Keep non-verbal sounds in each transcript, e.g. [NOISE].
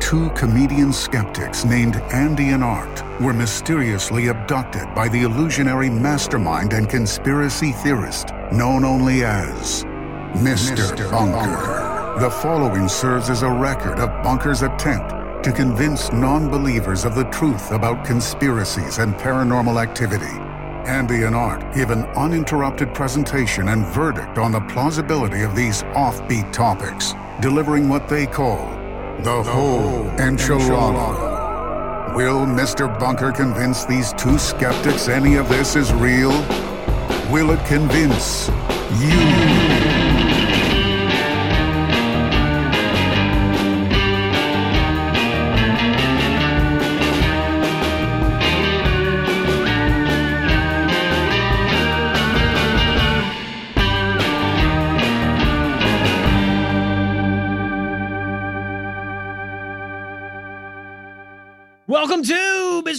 two comedian skeptics named Andy and Art were mysteriously abducted by the illusionary mastermind and conspiracy theorist known only as Mr. Bunker. The following serves as a record of Bunker's attempt to convince non believers of the truth about conspiracies and paranormal activity. Andy and Art give an uninterrupted presentation and verdict on the plausibility of these offbeat topics, delivering what they call the whole enchilada. Will Mr. Bunker convince these two skeptics any of this is real? Will it convince you?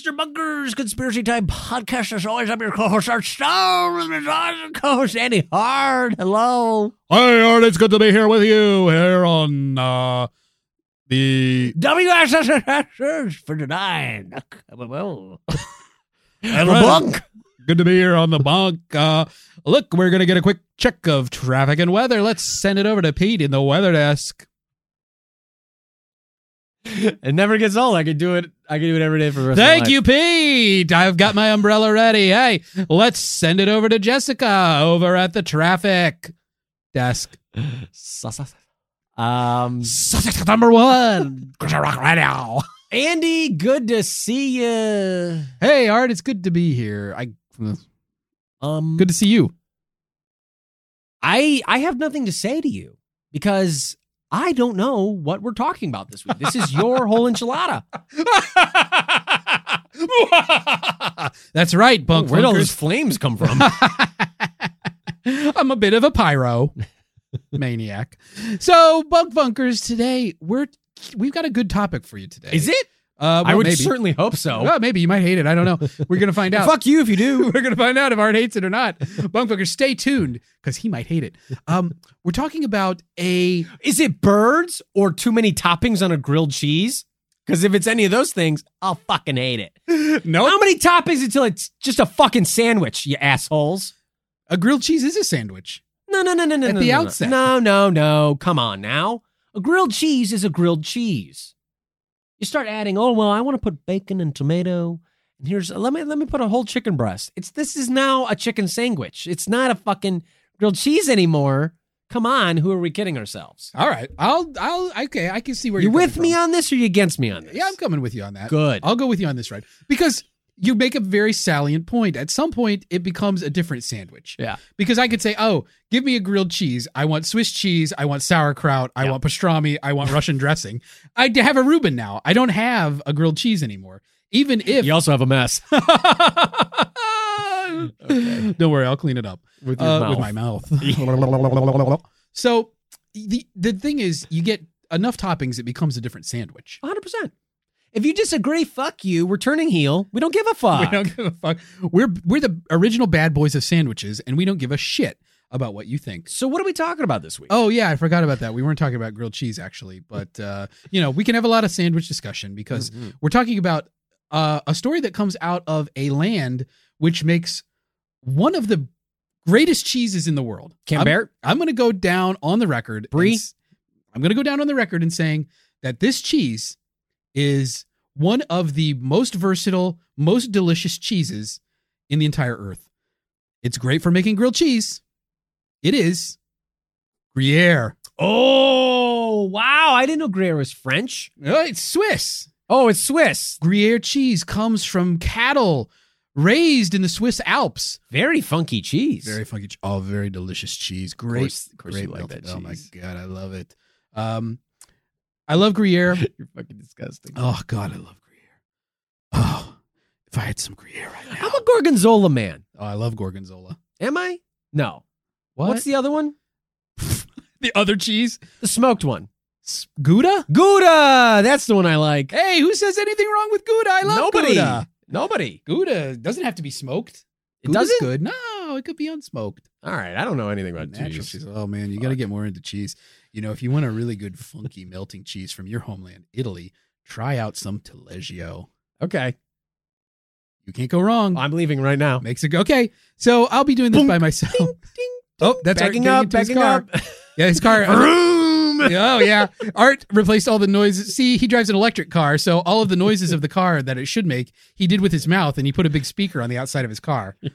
Mr. Bunker's Conspiracy Time podcast. As always, I'm your co-host, Art Stone, with my co-host, Andy Hard. Hello. Hi, Art. It's good to be here with you here on uh, the. WSS for the nine. Well, And the bunk. Good to be here on the bunk. Uh, look, we're going to get a quick check of traffic and weather. Let's send it over to Pete in the weather desk. It never gets old. I can do it. I can do it every day for the rest Thank you, Pete. I've got my umbrella ready. Hey, let's send it over to Jessica over at the traffic desk. [LAUGHS] Um, number one. Rock right now. Andy, good to see you. Hey, Art. It's good to be here. I. Um, Good to see you. I I have nothing to say to you because I don't know what we're talking about this week. This is your whole enchilada. [LAUGHS] That's right, bunk Where did all those flames come from? [LAUGHS] I'm a bit of a pyro [LAUGHS] maniac. So, bunk funkers, today we're we've got a good topic for you today. Is it? Uh, I would maybe. certainly hope so. Well, maybe you might hate it. I don't know. We're gonna find [LAUGHS] out. Fuck you if you do. [LAUGHS] We're gonna find out if Art hates it or not. Bunk funkers, stay tuned because he might hate it. Um, we're talking about a Is it birds or too many toppings on a grilled cheese? Because if it's any of those things, I'll fucking hate it. [LAUGHS] no How many toppings until it's just a fucking sandwich, you assholes? a grilled cheese is a sandwich. No, no, no, no, no. At no, the no, outset. No, no, no. Come on now. A grilled cheese is a grilled cheese. You start adding, oh well, I want to put bacon and tomato. And here's let me let me put a whole chicken breast. It's this is now a chicken sandwich. It's not a fucking grilled cheese anymore. Come on, who are we kidding ourselves? All right, I'll I'll okay. I can see where you you're with me from. on this or you against me on this? Yeah, I'm coming with you on that. Good. I'll go with you on this ride because you make a very salient point. At some point, it becomes a different sandwich. Yeah. Because I could say, oh, give me a grilled cheese. I want Swiss cheese. I want sauerkraut. I Yeah. want pastrami. I want Russian [LAUGHS] dressing. I have a Reuben now. I don't have a grilled cheese anymore. Even if. You also have a mess [LAUGHS] Don't worry, I'll clean it up with your uh, mouth. with my mouth. [LAUGHS] so the the thing is, you get enough toppings, it becomes a different sandwich. 100%. If you disagree, fuck you. We're turning heel. We don't give a fuck. We don't give a fuck. We're we're the original bad boys of sandwiches, and we don't give a shit about what you think. So what are we talking about this week? Oh yeah, I forgot about that. We weren't talking about grilled cheese actually, but uh, you know we can have a lot of sandwich discussion because Mhm. we're talking about uh, a story that comes out of a land which makes one of the greatest cheeses in the world. Camembert? I'm, I'm going to go down on the record. Brie? I'm going to go down on the record and saying that this cheese is one of the most versatile, most delicious cheeses in the entire earth. It's great for making grilled cheese. It is Gruyere. Oh, wow. I didn't know Gruyere was French. Oh, it's Swiss. Oh, it's Swiss. Gruyere cheese comes from cattle raised in the Swiss Alps. Very funky cheese. Very funky. Oh, very delicious cheese. Great. course- of course great like that Oh my god, I love it. Um, I love Gruyere. [LAUGHS] You're fucking disgusting. Oh God, I love Gruyere. Oh, If I had some Gruyere right now. I'm a gorgonzola man. oh, I love gorgonzola. Am I? No. What? What's the other one? [LAUGHS] the other cheese? The smoked one. S- Gouda? Gouda. That's the one I like. Hey, who says anything wrong with Gouda? I love Nobody. Gouda. Nobody. Gouda doesn't have to be smoked. It Gouda's doesn't? good. No, it could be unsmoked. All right. I don't know anything about Natural cheese. cheese. Oh man, you got to get more into cheese. You know, if you want a really good funky melting cheese from your homeland, Italy, try out some Taleggio. Okay. You can't go wrong. I'm leaving right now. Makes it go. Okay, so I'll be doing this Boom, by myself. Ding, ding. Oh, that's Art backing getting up, into his backing car. up. Yeah, his car. [LAUGHS] Room. [LAUGHS] oh yeah, Art replaced all the noises. See, he drives an electric car, so all of the noises of the car that it should make, he did with his mouth, and he put a big speaker on the outside of his car. [LAUGHS]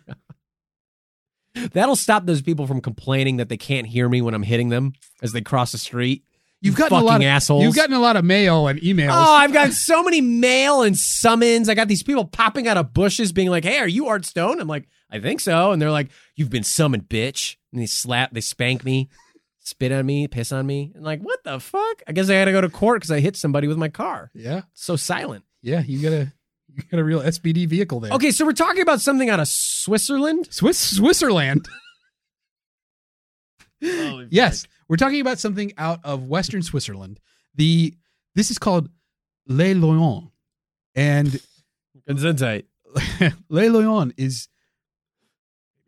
That'll stop those people from complaining that they can't hear me when I'm hitting them as they cross the street. You've You gotten a lot of assholes. You've gotten a lot of mail and emails. Oh, I've got so many mail and summons. I got these people popping out of bushes being like, "Hey, are you Art Stone?" I'm like, "I think so." And they're like, "You've been summoned, bitch." And they slap, they spank me, spit on me, piss on me. And like, what the fuck? I guess I had to go to court because I hit somebody with my car. yeah, So silent. yeah. You got a [LAUGHS] you got a real SPD vehicle there. Okay, so we're talking about something out of Switzerland. Swiss Switzerland. [LAUGHS] yes, we're talking about something out of Western Switzerland. The this is called Le Loyons, and Gesundheit. [LAUGHS] Les Loyons is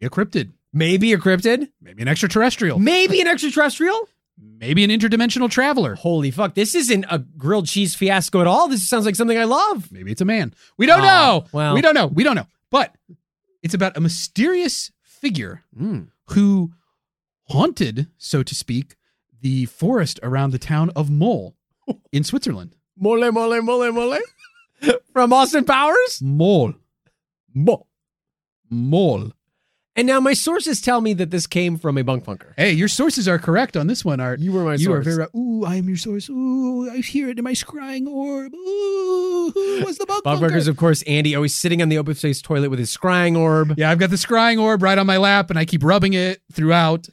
a cryptid, Maybe a cryptid. maybe an extraterrestrial, Maybe an extraterrestrial. Maybe an interdimensional traveler. Holy fuck! This isn't a grilled cheese fiasco at all. This sounds like something I love. Maybe it's a man. We don't Oh, know. well. we don't know. We don't know. But it's about a mysterious figure Mm. who haunted, so to speak, the forest around the town of Mole in Switzerland. Mole, mole, mole, mole. [LAUGHS] From Austin Powers. Mole. Mole. Mole. And now my sources tell me that this came from a bunk funker. Hey, your sources are correct on this one, Art. You were my You are very. Ooh, I am your source. Ooh, I hear it in my scrying orb. Ooh, who was the Bunk bunker? bunkers, of course. Andy always sitting on the open space toilet with his scrying orb. Yeah, I've got the scrying orb right on my lap, and I keep rubbing it throughout.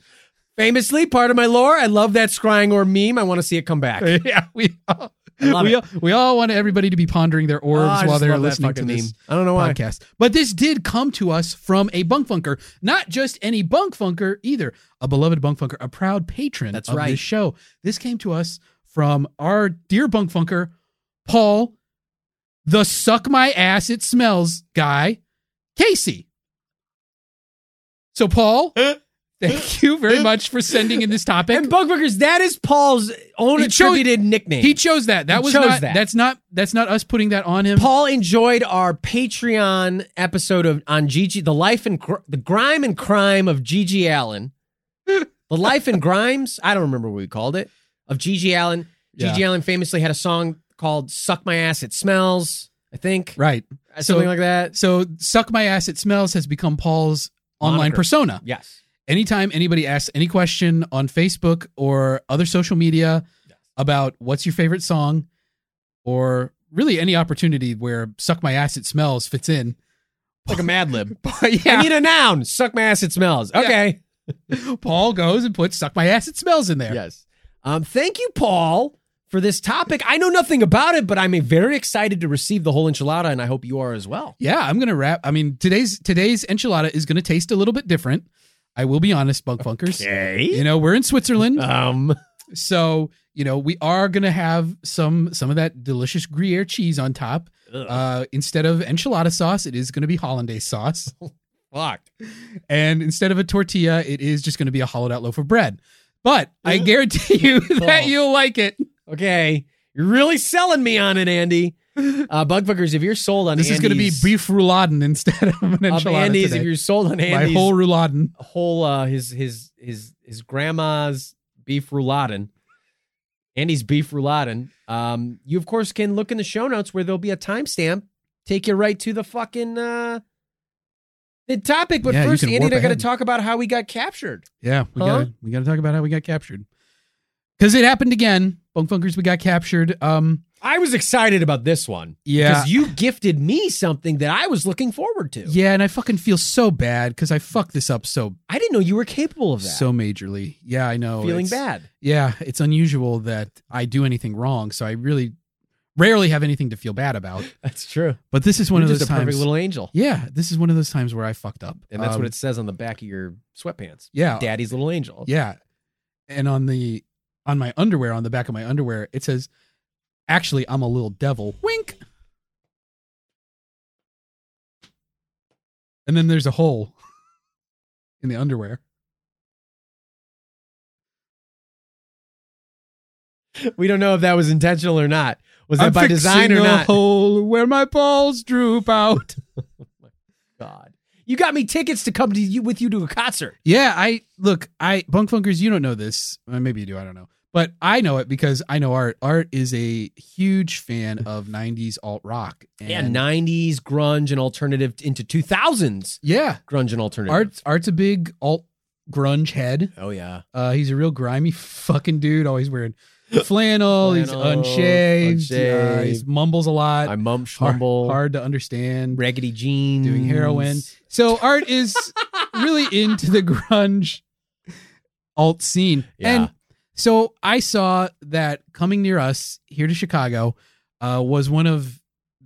Famously, part of my lore. I love that scrying orb meme. I want to see it come back. [LAUGHS] yeah, we all, we, all, we all want everybody to be pondering their Oh, orbs ah, I while they're listening to fucking this. I don't know why. podcast. But this did come to us from a bunk funker, not just any bunk funker either, a beloved bunk funker, a proud patron That's of right. this show. This came to us from our dear bunk funker, Paul, the suck my ass it smells guy, Casey. So, Paul, eh? Thank you very much for sending in this topic. And bunk bunkers, that is Paul's own He chose- nickname. He chose that. That He was not. that. That's not. That's not us putting that on him. Paul enjoyed our Patreon episode of on GG, the life and Gr- the grime and crime of GG Allin, the life and grimes. I don't remember what we called it of GG Allin. GG Yeah. Allin famously had a song called "Suck My Ass, It Smells." I think Right. something So- like that. So, suck my ass. It smells has become Paul's online persona. Yes. Anytime anybody asks any question on Facebook or other social media about what's your favorite song or really any opportunity where suck my ass it smells fits in. Like a Mad Lib. [LAUGHS] I need a noun. Suck my ass. It smells. Okay. [LAUGHS] Paul goes and puts suck my ass it smells in there. Yes. Um, thank you, Paul, for this topic. I know nothing about it, but I'm very excited to receive the whole enchilada, and I hope you are as well. Yeah, I'm gonna wrap. I mean, today's today's enchilada is gonna taste a little bit different. I will be honest, bunk funkers. Okay. You know, we're in Switzerland, Um. so you know we are gonna have some some of that delicious Gruyere cheese on top. ugh, Uh, instead of enchilada sauce, it is going to be hollandaise sauce. [LAUGHS] fuck. And instead of a tortilla, it is just going to be a hollowed out loaf of bread. But I guarantee you [LAUGHS] that Oh. you'll like it. Okay. You're really selling me on it, Andy. [LAUGHS] Uh, Bugfuckers, if you're sold on This is going to be beef rouladen instead of an of enchilada Andy's, today. if you're sold on My whole rouladen. whole uh his his his his grandma's beef rouladen andy's beef rouladen um you of course can look in the show notes where there'll be a timestamp take you right to the fucking uh the topic but Yeah, first andy and i warp gotta talk about how we got captured Yeah, we Huh? got we got to talk about how we got captured. Cuz it happened again. Bunk Funkers we got captured. Um i was excited about this one Yeah. because you gifted me something that i was looking forward to yeah, and I fucking feel so bad cuz I fucked this up so i didn't know you were capable of that so majorly. Yeah, I know. feeling It's- bad Yeah, it's unusual that I do anything wrong, so I really rarely have anything to feel bad about. [LAUGHS] That's true. But this is one You're of those just a times. perfect little angel. yeah, this is one of those times where I fucked up, And that's Um, what it says on the back of your sweatpants. Yeah, Daddy's little angel. yeah. And on the on my underwear, on the back of my underwear, it says, "Actually, I'm a little devil." Wink. And then there's a hole [LAUGHS] in the underwear. We don't know if that was intentional or not. Was that I'm by design or not? hole where my balls droop out. [LAUGHS] oh my God. You got me tickets to come to you with you to a concert. Yeah, I look, I bunk funkers, you don't know this. Uh, maybe you do, I don't know. But I know it because I know Art. Art is a huge fan of 90s alt rock. Yeah, 90s grunge and alternative into 2000s Yeah. grunge and alternative. Art's Art's a big alt grunge head. Oh yeah. Uh he's a real grimy fucking dude, always wearing flannel, he's Flannel, unshaved, Uh, he mumbles a lot. I mum hard, schmumble. hard to understand. raggedy jeans. doing heroin. So Art is [LAUGHS] really into the grunge alt scene. Yeah. And so I saw that coming near us here to Chicago uh, was one of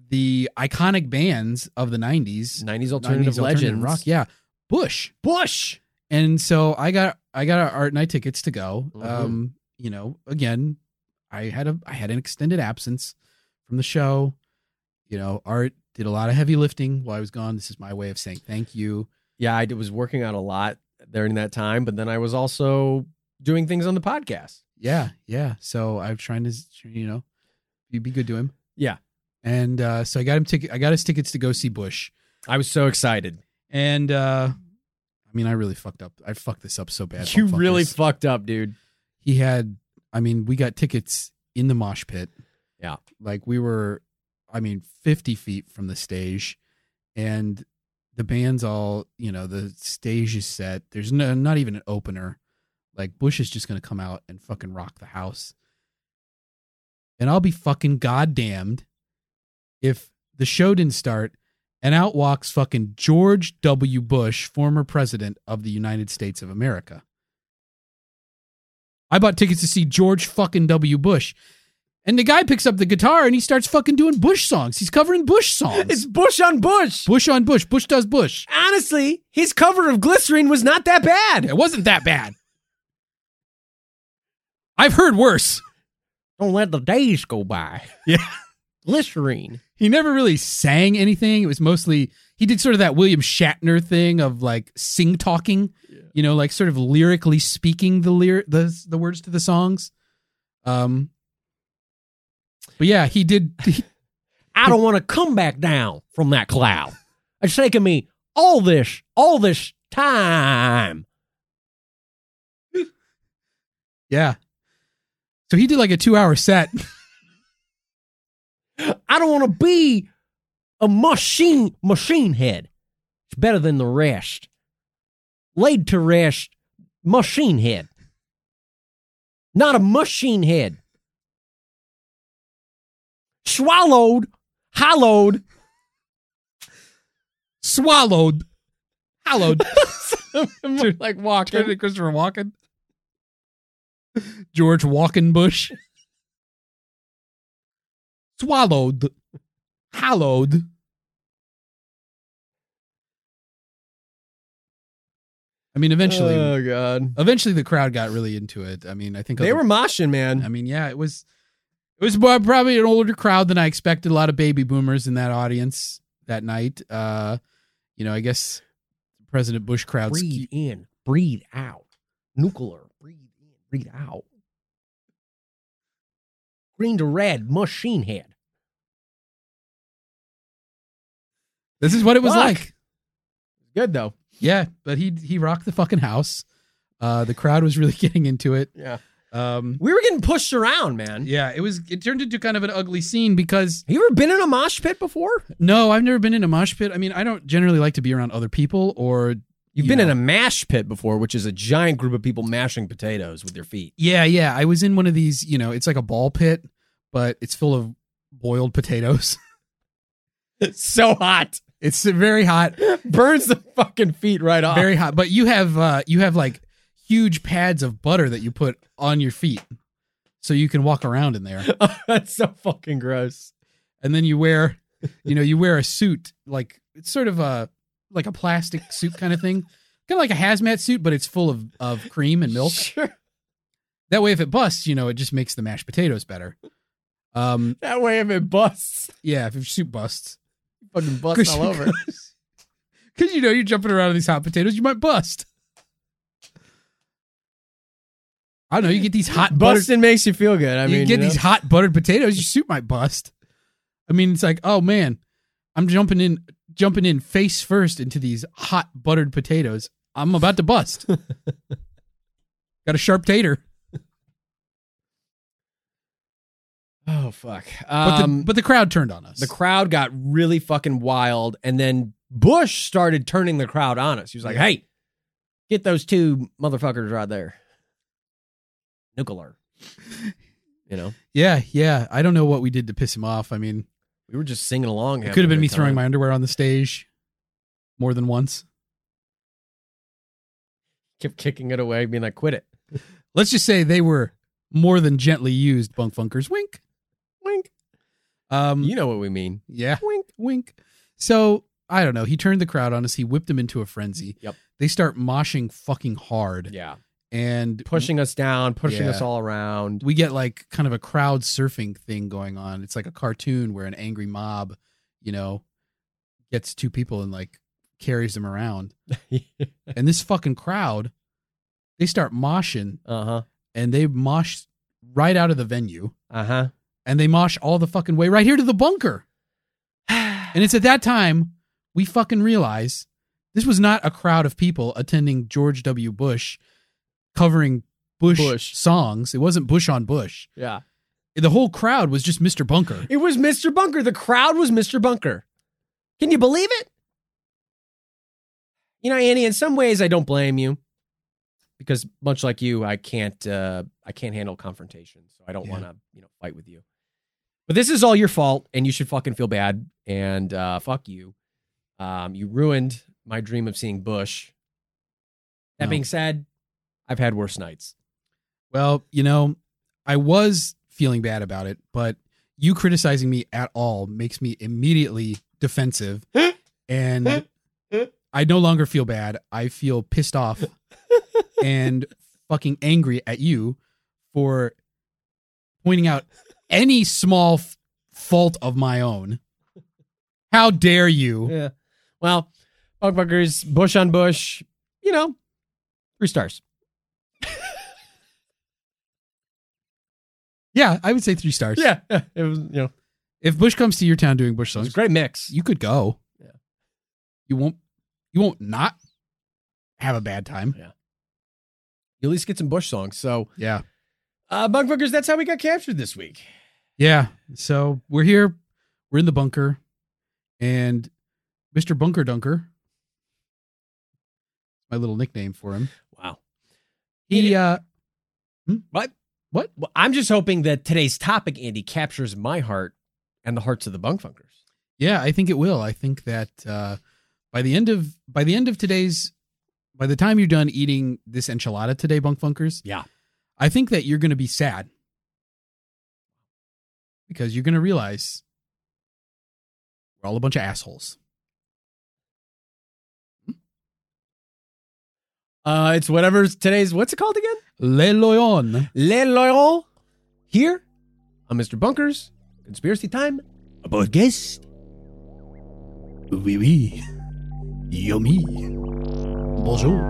the iconic bands of the 90s. 90s alternative 90s legends. rock. Yeah. Bush. Bush. And so I got I got our art night tickets to go. Mhm. Um, you know, again, I had a I had an extended absence from the show. You know, art did a lot of heavy lifting while I was gone. This is my way of saying thank you. Yeah, I was working out a lot during that time, but then I was also doing things on the podcast. Yeah, yeah. So I'm trying to, you know, be, be good to him. Yeah. And uh, so I got him ticket. I got his tickets to go see Bush. I was so excited. And uh, I mean, I really fucked up. I fucked this up so bad. you Fuck really this. fucked up, dude. He had. I mean, we got tickets in the mosh pit. Yeah. Like we were, I mean, 50 feet from the stage, and the band's all, you know, the stage is set. There's no, not even an opener. Like Bush is just gonna come out and fucking rock the house. And I'll be fucking goddamned if the show didn't start and out walks fucking George W. Bush, former president of the United States of America. I bought tickets to see George fucking W. Bush. And the guy picks up the guitar and he starts fucking doing Bush songs. He's covering Bush songs. It's Bush on Bush. Bush on Bush. Bush does Bush. Honestly, his cover of Glycerine was not that bad. It wasn't that bad. I've heard worse. Don't let the days go by. Yeah. Glycerine. He never really sang anything. It was mostly he did sort of that William Shatner thing of like sing talking, you know, like sort of lyrically speaking the lyric the the words to the songs. Um but yeah, he did he, [LAUGHS] I don't want to come back down from that cloud. It's taken me all this, all this time. [LAUGHS] yeah. So he did like a 2-hour set. [LAUGHS] I don't want to be a machine machine head. It's better than the rest. Laid to rest, machine head. Not a machine head. Swallowed, hollowed. swallowed. Hallowed. [LAUGHS] like walking. Christopher Walken. George Walkenbush. Swallowed. Hallowed. I mean, eventually, Oh god. eventually the crowd got really into it. I mean, I think They other- were moshing, man. I mean, yeah, it was. It was probably an older crowd than I expected. A lot of baby boomers in that audience that night. Uh, you know, I guess President Bush crowd. breathe in, breathe out. Nuclear, breathe in, breathe out. Green to red, machine head. This is what it was Fuck. like. Good though. Yeah, but he he rocked the fucking house. Uh, the crowd was really [LAUGHS] getting into it. Yeah. Um, We were getting pushed around, man. yeah, it was. It turned into kind of an ugly scene because Have you ever been in a mosh pit before? no, I've never been in a mosh pit. I mean, I don't generally like to be around other people or. You've you been know. in a mash pit before, which is a giant group of people mashing potatoes with their feet. Yeah, yeah. I was in one of these. You know, it's like a ball pit, but it's full of boiled potatoes. [LAUGHS] It's so hot. It's very hot, [LAUGHS] Burns the fucking feet right off. very hot. But you have uh you have like huge pads of butter that you put on your feet. so you can walk around in there. [LAUGHS] That's so fucking gross. and then you wear you know you wear a suit like it's sort of a like a plastic suit kind of thing kind of like a hazmat suit but it's full of of cream and milk Sure. that way if it busts you know it just makes the mashed potatoes better um That way, if it busts, yeah if your suit busts fucking bust all over. [LAUGHS] because you know you're jumping around in these hot potatoes you might bust i don't know you get these hot buttered Busting makes you feel good. I you mean, get you know? these hot buttered potatoes, your suit might bust. I mean, it's like, oh man, I'm jumping in, jumping in face first into these hot buttered potatoes. I'm about to bust. [LAUGHS] Got a sharp tater, Oh fuck. but Um, the but the crowd turned on us. the crowd got really fucking wild, and then Bush started turning the crowd on us. He was like, "Hey, get those two motherfuckers right there." Nuclear. [LAUGHS] You know, yeah, yeah. I don't know what we did to piss him off. I mean, we were just singing along. it could have been me good throwing my underwear on the stage more than once. kept kicking it away, being like, "Quit it." Let's just say they were more than gently used bunk funkers. Wink. Wink. Um, You know what we mean. Yeah. Wink. Wink. So I don't know. He turned the crowd on us. He whipped them into a frenzy. Yep. They start moshing fucking hard Yeah. And Pushing us down, pushing Yeah. us all around. We get like kind of a crowd surfing thing going on. It's like a cartoon where an angry mob, you know, gets two people and like carries them around. [LAUGHS] And this fucking crowd, they start moshing uh huh. and they mosh right out of the venue Uh huh. and they mosh all the fucking way right here to the bunker. And it's at that time we fucking realize this was not a crowd of people attending George W. Bush covering Bush, Bush. songs. It wasn't Bush on Bush. yeah. The whole crowd was just Mr. Bunker. It was Mr. Bunker. The crowd was Mr. Bunker. Can you believe it? You know, Annie, in some ways I don't blame you. Because much like you, I can't uh I can't handle confrontation. So I don't Yeah. want to, you know, fight with you. But this is all your fault and you should fucking feel bad and uh fuck you. Um you ruined my dream of seeing Bush. That No. being said, I've had worse nights. Well, you know, I was feeling bad about it, but you criticizing me at all makes me immediately defensive. [GASPS] and [GASPS] I no longer feel bad. I feel pissed off [LAUGHS] and fucking angry at you for pointing out any small f- fault of my own. How dare you? Yeah. Well, Bunkbunkers, Bush on Bush, you know, three stars. Yeah, I would say three stars. Yeah, yeah, it was you know If Bush comes to your town doing Bush songs, a great mix. you could go. Yeah. You won't you won't not have a bad time. Yeah, You at least get some Bush songs. So, Yeah. uh, Bunkbunkers, that's how we got captured this week. Yeah. So we're here. We're in the bunker. And Mr. Bunker Dunker, my little nickname for him. He uh What? What? Well, I'm just hoping that today's topic, Andy, captures my heart and the hearts of the bunk funkers. yeah, I think it will. I think that uh by the end of by the end of today's by the time you're done eating this enchilada today, bunk funkers, Yeah. I think that you're gonna be sad. Because you're gonna realize we're all a bunch of assholes. Uh, it's whatever's today's, what's it called again? Le Loyon. Le Loyal here on Mr. Bunkers Conspiracy Time, a podcast. Oui, oui. Yummy. Bonjour.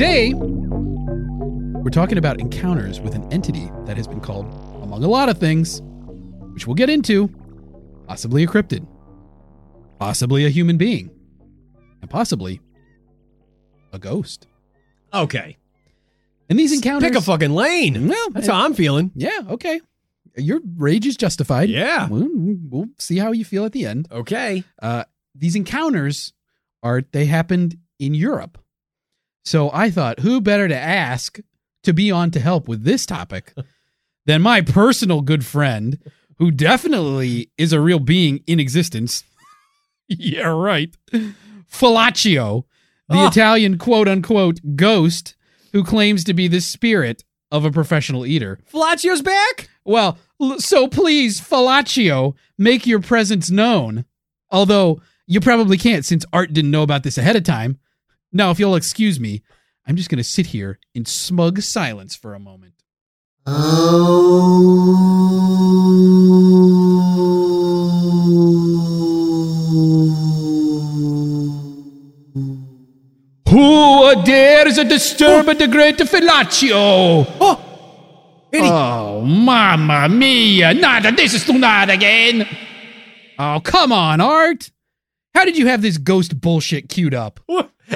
Today, we're talking about encounters with an entity that has been called, among a lot of things, which we'll get into, possibly a cryptid, possibly a human being, and possibly a ghost. Okay. And these encounters. Pick a fucking lane. Well, That's how I'm feeling. yeah, okay. Your rage is justified. Yeah. We'll, we'll see how you feel at the end. Okay. Uh, these encounters are they happened in Europe. So I thought, who better to ask to be on to help with this topic [LAUGHS] than my personal good friend, who definitely is a real being in existence. [LAUGHS] yeah, right. Falaccio, the Oh. Italian quote unquote ghost who claims to be the spirit of a professional eater. Falaccio's back? Well, so please, Falaccio, make your presence known. Although you probably can't since Art didn't know about this ahead of time. Now, if you'll excuse me, I'm just going to sit here in smug silence for a moment. Oh, who dares disturb the great Falaccio? Oh! oh Andy, Oh, mamma mia! Not this is not again. Oh, come on, Art. How did you have this ghost bullshit queued up?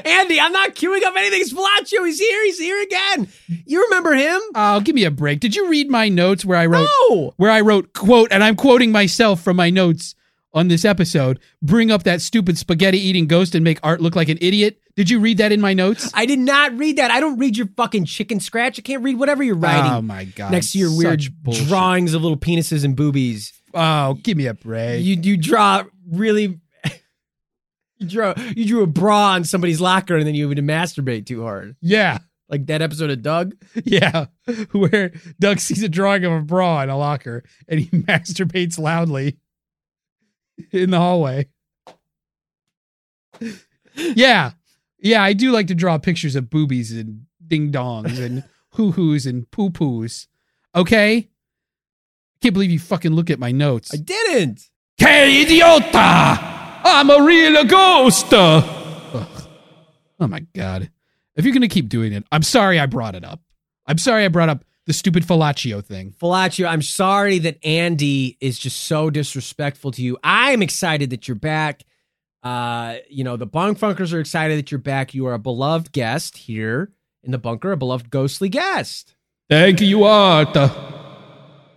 Andy, I'm not queuing up anything. It's Falaccio. He's here. He's here again. You remember him? Oh, give me a break. Did you read my notes where I wrote No. where I wrote quote and I'm quoting myself from my notes on this episode, bring up that stupid spaghetti eating ghost and make Art look like an idiot? Did you read that in my notes? I did not read that. I don't read your fucking chicken scratch. I can't read whatever you're writing. Oh my god. next to your weird bullshit. drawings of little penises and boobies. Oh, give me a break. You you draw really you draw you drew a bra on somebody's locker and then you would masturbate too hard. yeah. Like that episode of Doug. Yeah, [LAUGHS] where Doug sees a drawing of a bra in a locker and he [LAUGHS] masturbates loudly in the hallway. Yeah, yeah, I do like to draw pictures of boobies and ding dongs and [LAUGHS] hoo hoos and poo poos. Okay? Can't believe you fucking look at my notes. I didn't. Que idiota! I'm a real ghost! Ugh. Oh my god. If you're gonna keep doing it, I'm sorry I brought it up. I'm sorry I brought up the stupid Falaccio thing. Falaccio, I'm sorry that Andy is just so disrespectful to you. I'm excited that you're back. Uh, you know, the Bong Funkers are excited that you're back. You are a beloved guest here in the bunker, a beloved ghostly guest. Thank you, Art.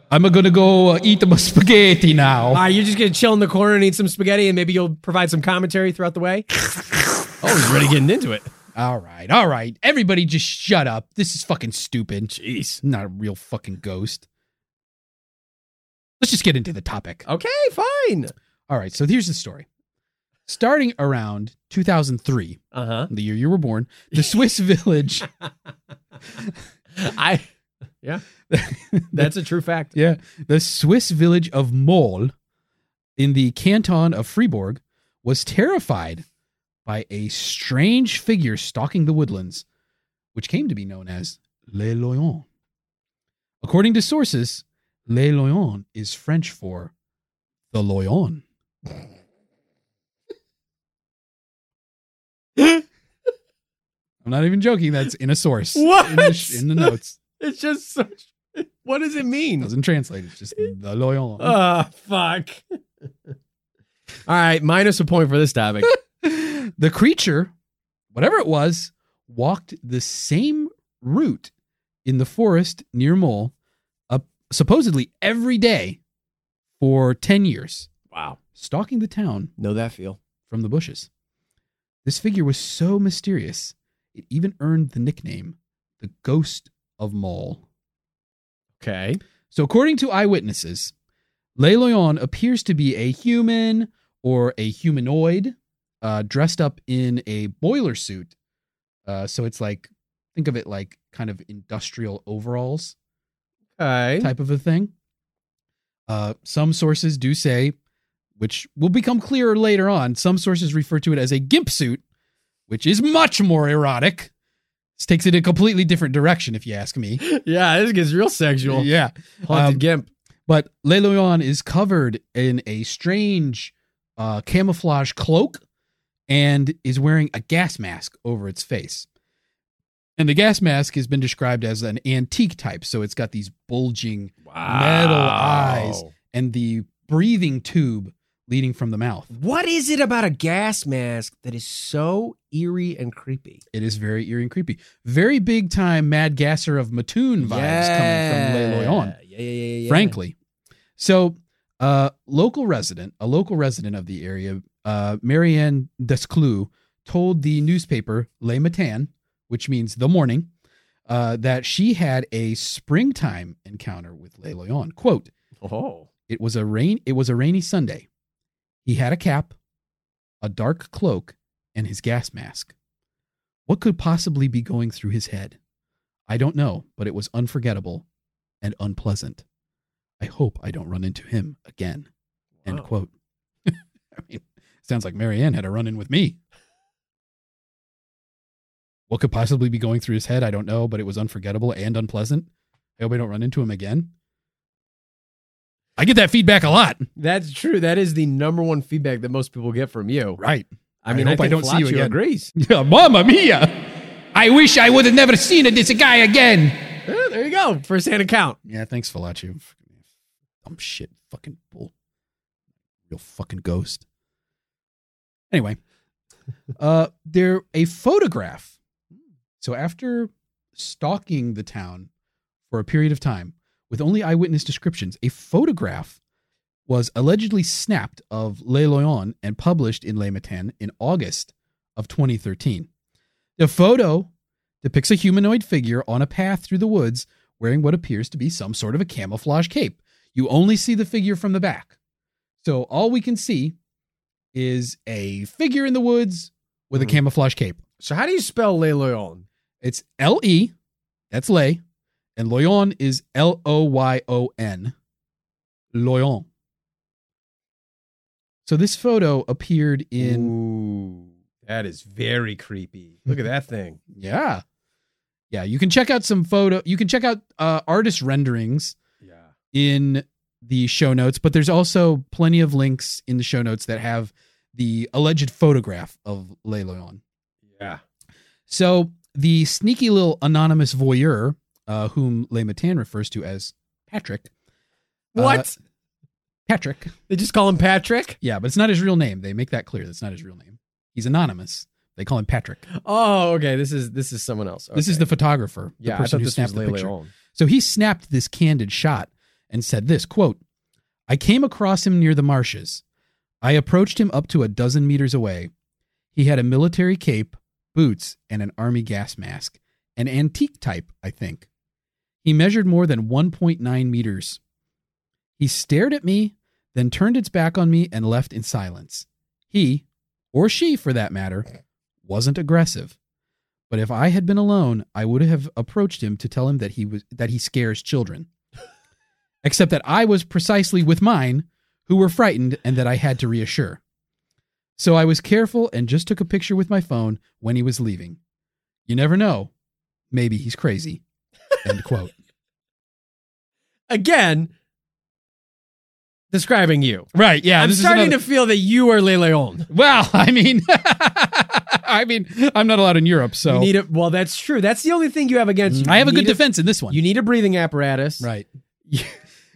I'm gonna go uh, eat my [LAUGHS] spaghetti now. All right, you're just gonna chill in the corner and eat some spaghetti, and maybe you'll provide some commentary throughout the way. oh, he's already getting into it. All right, all right. Everybody just shut up. This is fucking stupid. Jeez. I'm not a real fucking ghost. Let's just get into the topic. Okay, fine. All right, so here's the story. Starting around 2003, Uh huh. the year you were born, the Swiss [LAUGHS] village. [LAUGHS] I, yeah, [LAUGHS] that's a true fact. yeah, the Swiss village of Mol in the canton of Fribourg was terrified by a strange figure stalking the woodlands, which came to be known as Le Loyon. According to sources, Le Loyon is French for the Loyon. [LAUGHS] I'm not even joking. That's in a source. What? In the, in the notes. It's just such. What does it mean? doesn't translate. It's just the Loyon. Oh, fuck. All right, minus a point for this topic. [LAUGHS] the creature, whatever it was, walked the same route in the forest near Mole, uh, supposedly every day for 10 years, Wow. stalking the town Know that feel. from the bushes. This figure was so mysterious, it even earned the nickname the Ghost of Mole. Okay. So, according to eyewitnesses, Le appears to be a human or a humanoid uh, dressed up in a boiler suit. Uh, so, it's like, think of it like kind of industrial overalls Okay. type of a thing. Uh, some sources do say, which will become clearer later on, some sources refer to it as a gimp suit, which is much more erotic. This takes it a completely different direction, if you ask me. [LAUGHS] Yeah, this gets real sexual. Yeah. Haunted Um, Gimp. But Le Loyon is covered in a strange uh, camouflage cloak and is wearing a gas mask over its face. And the gas mask has been described as an antique type. So it's got these bulging metal eyes and the breathing tube leading from the mouth. What is it about a gas mask that is so eerie and creepy? It is very eerie and creepy. Very big time Mad Gasser of Mattoon vibes coming from Le Loyon. Yeah, yeah, yeah, yeah. frankly. So, uh, local resident, a local resident of the area, uh, Marianne Desclous, told the newspaper Le Matin, which means the morning, uh, that she had a springtime encounter with Le Loyon. Quote, Oh. it was a rain it was a rainy Sunday. He had a cap, a dark cloak, and his gas mask. What could possibly be going through his head? I don't know, but it was unforgettable and unpleasant. I hope I don't run into him again. End quote. [LAUGHS] I mean, sounds like Marianne had a run in with me. What could possibly be going through his head? I don't know, but it was unforgettable and unpleasant. I hope I don't run into him again. I get that feedback a lot. That's true. That is the number one feedback that most people get from you. Right. I I mean, I, hope I think don't see you Falaccio again. agrees. [LAUGHS] Yeah, Mamma mia. I wish I would have never seen this guy again. There you go. First hand account. Yeah, thanks, Falaccio. Dumb shit. Fucking bull. Real fucking ghost. Anyway, [LAUGHS] uh, there a photograph. So after stalking the town for a period of time with only eyewitness descriptions, a photograph was allegedly snapped of Le Loyon and published in Le Matin in August of 2013. The photo depicts a humanoid figure on a path through the woods wearing what appears to be some sort of a camouflage cape. You only see the figure from the back. So all we can see is a figure in the woods with a Mhm. camouflage cape. So how do you spell Le Loyon? It's L E, that's Lay, and Loyon is L O Y O N. Loyon. So this photo appeared in Ooh, that is very creepy. Look at that thing. [LAUGHS] yeah. Yeah, you can check out some photo you can check out uh artist renderings Yeah. in the show notes, but there's also plenty of links in the show notes that have the alleged photograph of Le Loyon. Yeah. So the sneaky little anonymous voyeur, uh, whom Le Matin refers to as Patrick. uh, What? Patrick. they just call him Patrick? Yeah, but it's not his real name. They make that clear. That's not his real name. He's anonymous. They call him Patrick. Oh, okay. This is this is someone else. This is the photographer, the yeah. Person who snapped the picture. So he snapped this candid shot and said this quote, I came across him near the marshes. I approached him up to a dozen meters away. He had a military cape, boots, and an army gas mask. An antique type, I think. He measured more than 1.9 meters. He stared at me, then turned its back on me and left in silence. He, or she for that matter, wasn't aggressive. But if I had been alone, I would have approached him to tell him that he was that he scares children. [LAUGHS] Except that I was precisely with mine, who were frightened and that I had to reassure. So I was careful and just took a picture with my phone when he was leaving. You never know. Maybe he's crazy. End quote. [LAUGHS] Again, describing you. Right, yeah. I'm this is starting another- to feel that you are Le Leon. Well, [LAUGHS] I mean [LAUGHS] I mean, I'm not allowed in Europe, so You need it. Well, that's true. That's the only thing you have against mm. you. I have a good need defense in this one. You need a breathing apparatus. Right.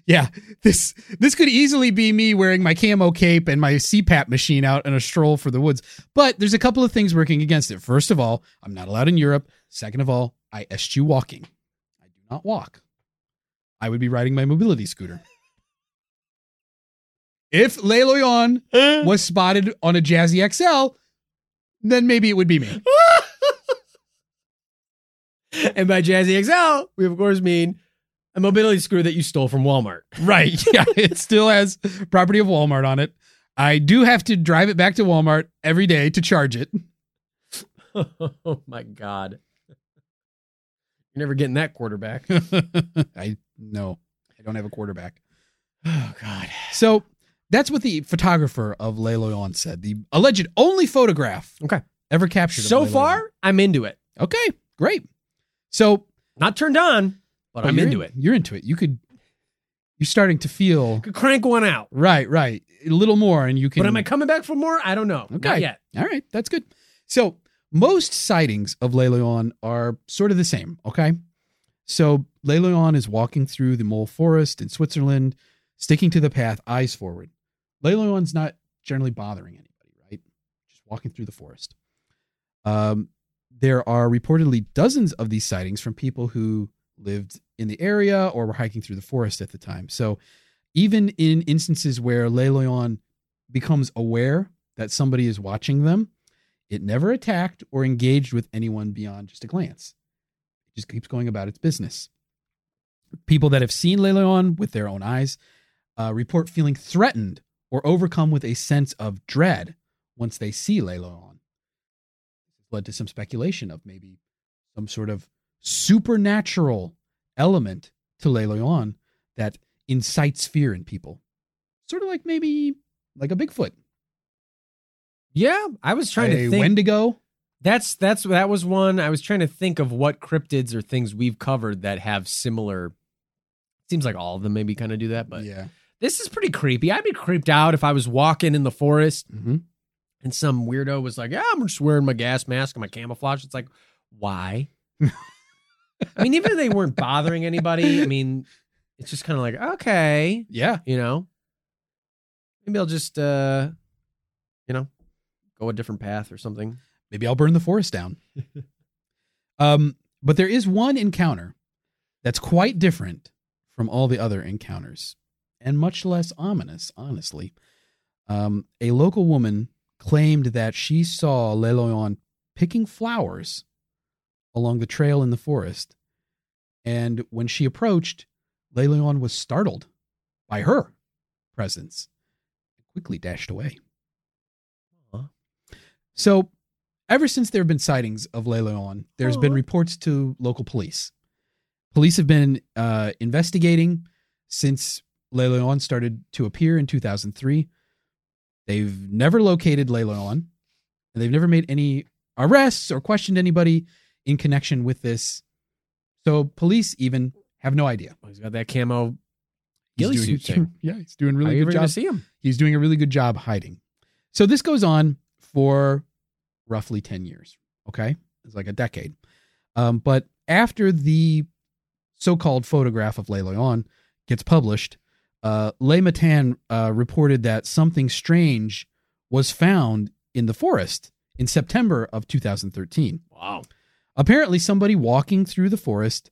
Yeah. This this could easily be me wearing my camo cape and my CPAP machine out on a stroll for the woods. But there's a couple of things working against it. First of all, I'm not allowed in Europe. Second of all, I eschew walking. Not walk. I would be riding my mobility scooter. If Le Loyon [LAUGHS] was spotted on a Jazzy XL, then maybe it would be me. [LAUGHS] and by Jazzy XL, we of course mean a mobility scooter that you stole from Walmart. [LAUGHS] Right. Yeah. It still has property of Walmart on it. I do have to drive it back to Walmart every day to charge it. oh my god. You're never getting that quarterback. [LAUGHS] [LAUGHS] I no, I don't have a quarterback. oh god. So that's what the photographer of Le Loyon said. The alleged only photograph Okay. ever captured. So far, I'm into it. okay, great. So Not turned on, but I'm into in- it. You're into it. You could. You're starting to feel Could crank one out. right, right, a little more, and you can. But am I coming back for more? I don't know. Okay. Not yet. All right, that's good. So most sightings of Le Lion are sort of the same. Okay, so Le Lion is walking through the mole forest in Switzerland, sticking to the path, eyes forward. Le Lion's not generally bothering anybody, right? Just walking through the forest. Um, there are reportedly dozens of these sightings from people who lived in the area or were hiking through the forest at the time. So even in instances where Le Lion becomes aware that somebody is watching them, it never attacked or engaged with anyone beyond just a glance. It just keeps going about its business. People that have seen Le Lion with their own eyes uh, report feeling threatened or overcome with a sense of dread once they see Le. This led to some speculation of maybe some sort of supernatural element to Le Lion that incites fear in people. Sort of like maybe like a Bigfoot, Yeah, I was trying a to think. Wendigo. That's that's that was one. I was trying to think of what cryptids or things we've covered that have similar. Seems like all of them maybe kind of do that, but yeah. this is pretty creepy. I'd be creeped out if I was walking in the forest hmm and some weirdo was like, "Yeah, I'm just wearing my gas mask and my camouflage." It's like, why? [LAUGHS] I mean, even if they weren't bothering anybody, I mean, it's just kind of like, okay, Yeah. you know, maybe I'll just, uh, go a different path or something. Maybe I'll burn the forest down. [LAUGHS] um, but there is one encounter that's quite different from all the other encounters and much less ominous, honestly. Um, a local woman claimed that she saw Le Loyon picking flowers along the trail in the forest. And when she approached, Le Loyon was startled by her presence and quickly dashed away. So, ever since there have been sightings of Le Loyon, there's been reports to local police. Police have been uh, investigating since Le Loyon started to appear in 2003. They've never located Le Loyon, and they've never made any arrests or questioned anybody in connection with this. So, police even have no idea. Well, he's got that camo ghillie suit [LAUGHS] thing. Yeah, he's doing How really you good job see him? he's doing a really good job hiding. So this goes on for roughly 10 years. Okay. It's like a decade. Um, but after the so called photograph of Le Loyon gets published, uh, Le Matin uh, reported that something strange was found in the forest in September of 2013 Wow. apparently somebody walking through the forest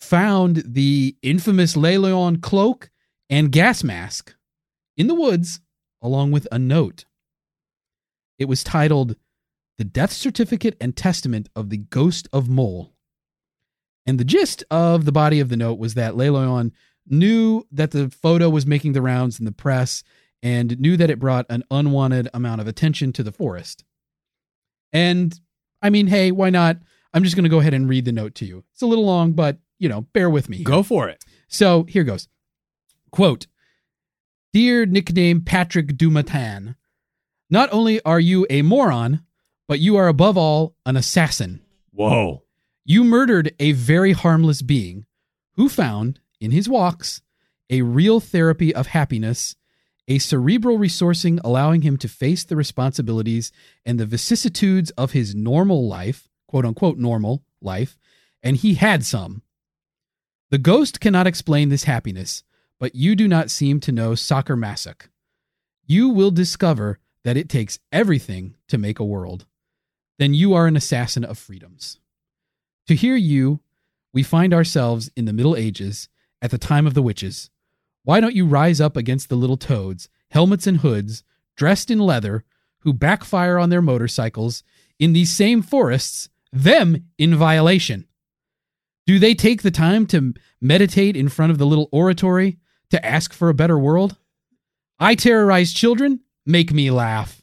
found the infamous Le Loyon cloak and gas mask in the woods along with a note. It was titled The Death Certificate and Testament of the Ghost of Mole. And the gist of the body of the note was that Le Loyon knew that the photo was making the rounds in the press and knew that it brought an unwanted amount of attention to the forest. And I mean, hey, why not? I'm just going to go ahead and read the note to you. It's a little long, but, you know, bear with me. Go for it. So here goes. Quote Dear nickname Patrick Dumatan, not only are you a moron, but you are above all an assassin. Whoa. You murdered a very harmless being who found, in his walks, a real therapy of happiness, a cerebral resourcing allowing him to face the responsibilities and the vicissitudes of his normal life, quote unquote normal life, and he had some. The ghost cannot explain this happiness, but you do not seem to know Sacher-Masoch. You will discover that it takes everything to make a world. Then you are an assassin of freedoms. To hear you, we find ourselves in the Middle Ages, at the time of the witches. Why don't you rise up against the little toads, helmets and hoods, dressed in leather, who backfire on their motorcycles in these same forests, them in violation? Do they take the time to meditate in front of the little oratory to ask for a better world? I terrorize children? Make me laugh.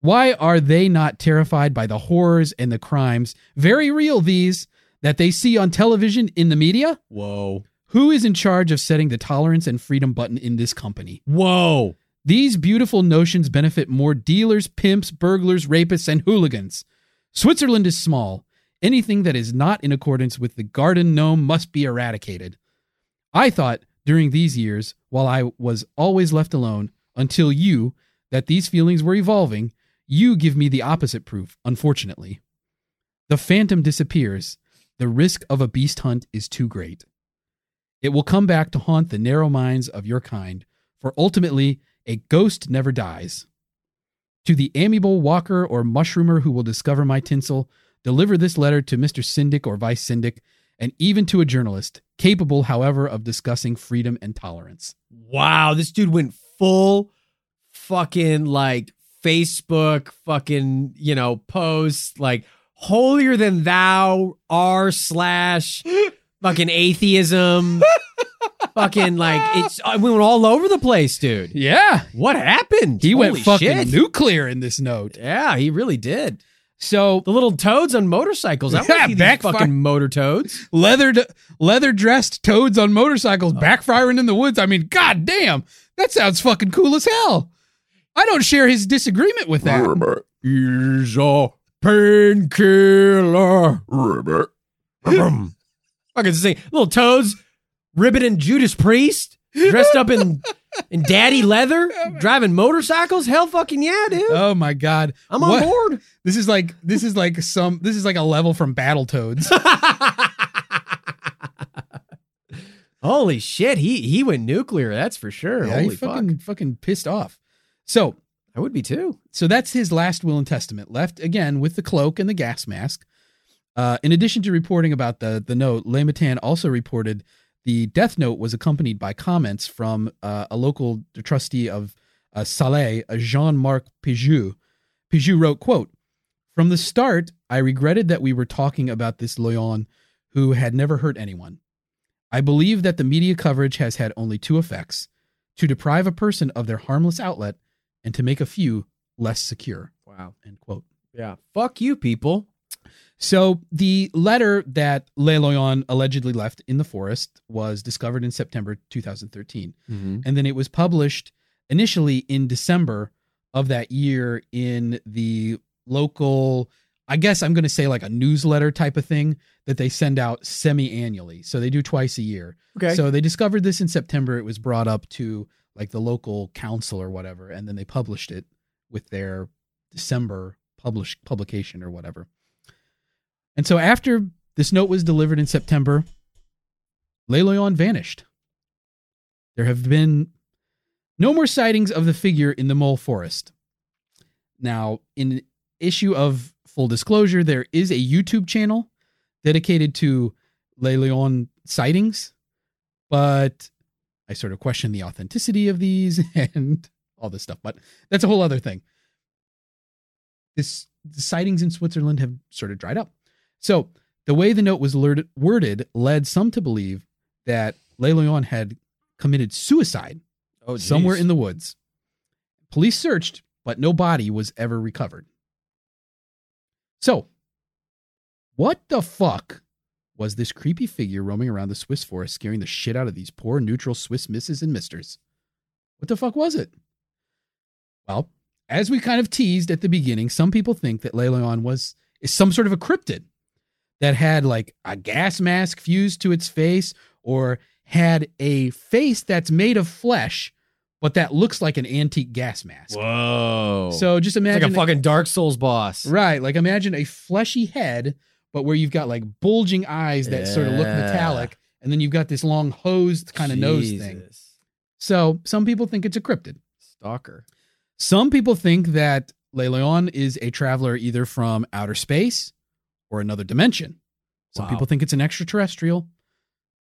Why are they not terrified by the horrors and the crimes, very real these, that they see on television in the media? Whoa. Who is in charge of setting the tolerance and freedom button in this company? Whoa. These beautiful notions benefit more dealers, pimps, burglars, rapists, and hooligans. Switzerland is small. Anything that is not in accordance with the garden gnome must be eradicated. I thought during these years, while I was always left alone, until you, that these feelings were evolving, you give me the opposite proof, unfortunately. The phantom disappears. The risk of a beast hunt is too great. It will come back to haunt the narrow minds of your kind, for ultimately, a ghost never dies. To the amiable walker or mushroomer who will discover my tinsel, deliver this letter to Mr. Syndic or Vice Syndic, and even to a journalist, capable, however, of discussing freedom and tolerance. Wow. This dude went full fucking like Facebook fucking, you know, posts, like holier than thou r slash fucking atheism. [LAUGHS] fucking like it's uh, I went all over the place, dude. Yeah. What happened? He went fucking shit. nuclear in this note. Yeah, he really did. So The little toads on motorcycles. I Yeah, want to see these backfire- fucking motor toads. leather leather dressed toads on motorcycles backfiring in the woods. I mean, god damn, that sounds fucking cool as hell. I don't share his disagreement with that. He's a painkiller. Fucking sing little toads, Ribbit and Judas Priest, dressed up in in daddy leather, driving motorcycles. Hell, fucking yeah, dude. Oh my god, I'm on What- board. This is like this is like some this is like a level from Battletoads. [LAUGHS] Holy shit, he he went nuclear. That's for sure. yeah, Holy he fuck, fucking fucking pissed off. So I would be too. so that's his last will and testament left again with the cloak and the gas mask uh, in addition to reporting about the the note le Matin also reported the death note was accompanied by comments from uh, a local trustee of uh, Salé, uh, Jean-Marc Pijou. Pijou wrote, quote, From the start, I regretted that we were talking about this Loyon who had never hurt anyone. I believe that the media coverage has had only two effects to deprive a person of their harmless outlet and to make a few less secure. Wow. End quote. Yeah. Fuck you, people. So the letter that Le Loyon allegedly left in the forest was discovered in September 2013. Mm-hmm. And then it was published initially in December of that year in the local, I guess I'm going to say like a newsletter type of thing that they send out semi annually. So they do twice a year. Okay. So they discovered this in September. It was brought up to like the local council or whatever, and then they published it with their December publish publication or whatever. And so after this note was delivered in September, Le Loyon vanished. There have been no more sightings of the figure in the mole forest. Now, in issue of full disclosure, there is a YouTube channel dedicated to Le Loyon sightings, but I sort of question the authenticity of these [LAUGHS] and all this stuff, but that's a whole other thing. This the sightings in Switzerland have sort of dried up. So the way the note was worded led some to believe that Le Loyon had committed suicide oh, somewhere in the woods. Police searched, but no body was ever recovered. So, what the fuck was this creepy figure roaming around the Swiss forest scaring the shit out of these poor neutral Swiss misses and misters? What the fuck was it? Well, as we kind of teased at the beginning, some people think that Le Loyon was is some sort of a cryptid that had like a gas mask fused to its face or had a face that's made of flesh but that looks like an antique gas mask. Whoa. So just it's like a fucking Dark Souls boss. right, like imagine a fleshy head but where you've got like bulging eyes that sort of look metallic and then you've got this long hosed kind of nose thing. So some people think it's a cryptid. Stalker. Some people think that Le Loyon is a traveler either from outer space or another dimension. Some Wow. people think it's an extraterrestrial.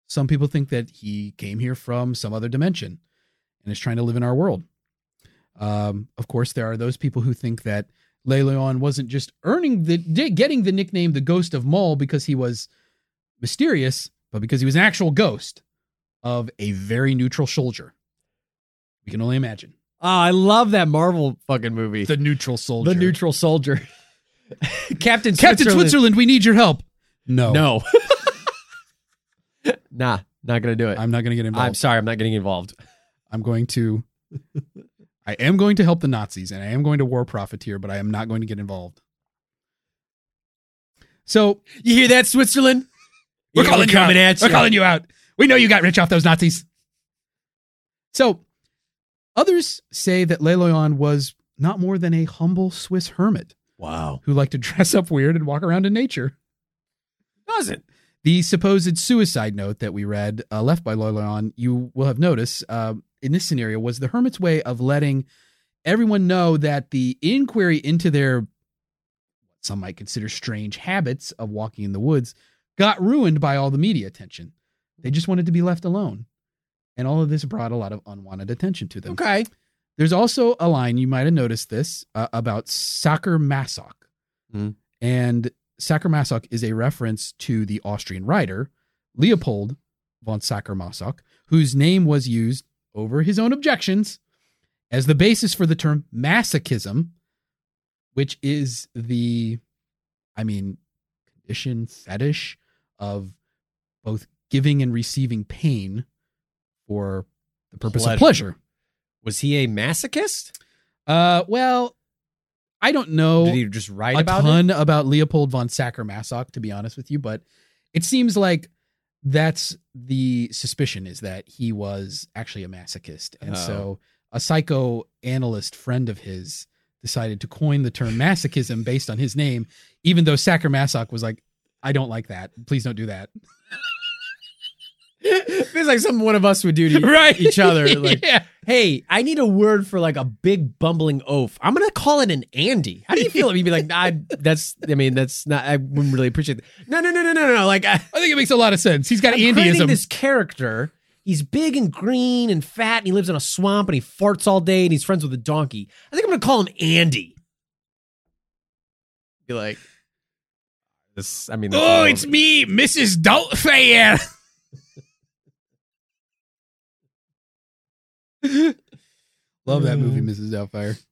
Some people think that he came here from some other dimension and is trying to live in our world. Um, of course, there are those people who think that Le Loyon wasn't just earning the getting the nickname the Ghost of Mull because he was mysterious, but because he was an actual ghost of a very neutral soldier. We can only imagine Oh, I love that Marvel fucking movie. the neutral soldier. The neutral soldier. [LAUGHS] Captain Captain Switzerland. Switzerland, we need your help. No, No. [LAUGHS] nah, not gonna do it. I'm not going to get involved. I'm sorry, I'm not getting involved. I'm going to. I am going to help the Nazis, and I am going to war profiteer, but I am not going to get involved. So You hear that, Switzerland? we're Yeah, calling you coming out. We're calling you out. We know you got rich off those Nazis. So others say that Le Loyon was not more than a humble Swiss hermit Wow. who liked to [LAUGHS] dress up weird and walk around in nature. Doesn't. The supposed suicide note that we read, uh, left by Le Loyon, you will have noticed uh, in this scenario was the hermit's way of letting everyone know that the inquiry into their, what some might consider strange habits of walking in the woods, got ruined by all the media attention. They just wanted to be left alone. And all of this brought a lot of unwanted attention to them. Okay. There's also a line, you might have noticed this, uh, about Sacher Masoch. Hmm. And Sacher-Masoch is a reference to the Austrian writer Leopold von Sacher-Masoch, whose name was used over his own objections as the basis for the term masochism, which is the, I mean, condition, fetish of both giving and receiving pain for the purpose Pleasure. of pleasure. Was he a masochist? Uh, well, I don't know Did he just write a about ton it? about Leopold von Sacher-Masoch, to be honest with you, but it seems like that's the suspicion is that he was actually a masochist, and Oh. so a psychoanalyst friend of his decided to coin the term masochism based on his name, even though Sacher-Masoch was like, "I don't like that. Please don't do that." [LAUGHS] [LAUGHS] Feels like something one of us would do to [LAUGHS] Right. each other. [LAUGHS] Like, yeah. hey, I need a word for like a big bumbling oaf. I'm gonna call it an Andy. How do you feel? You'd be like, nah, that's. I mean, that's not. I wouldn't really appreciate that. No, no, no, no, no, no. Like, I, I think it makes a lot of sense. He's got I'm Andyism. this character. He's big and green and fat, and he lives in a swamp, and he farts all day, and he's friends with a donkey. I think I'm gonna call him Andy. Be like, this. I mean, oh, it's me, Mrs. Doubtfire. [LAUGHS] Love that movie, Mrs. Doubtfire.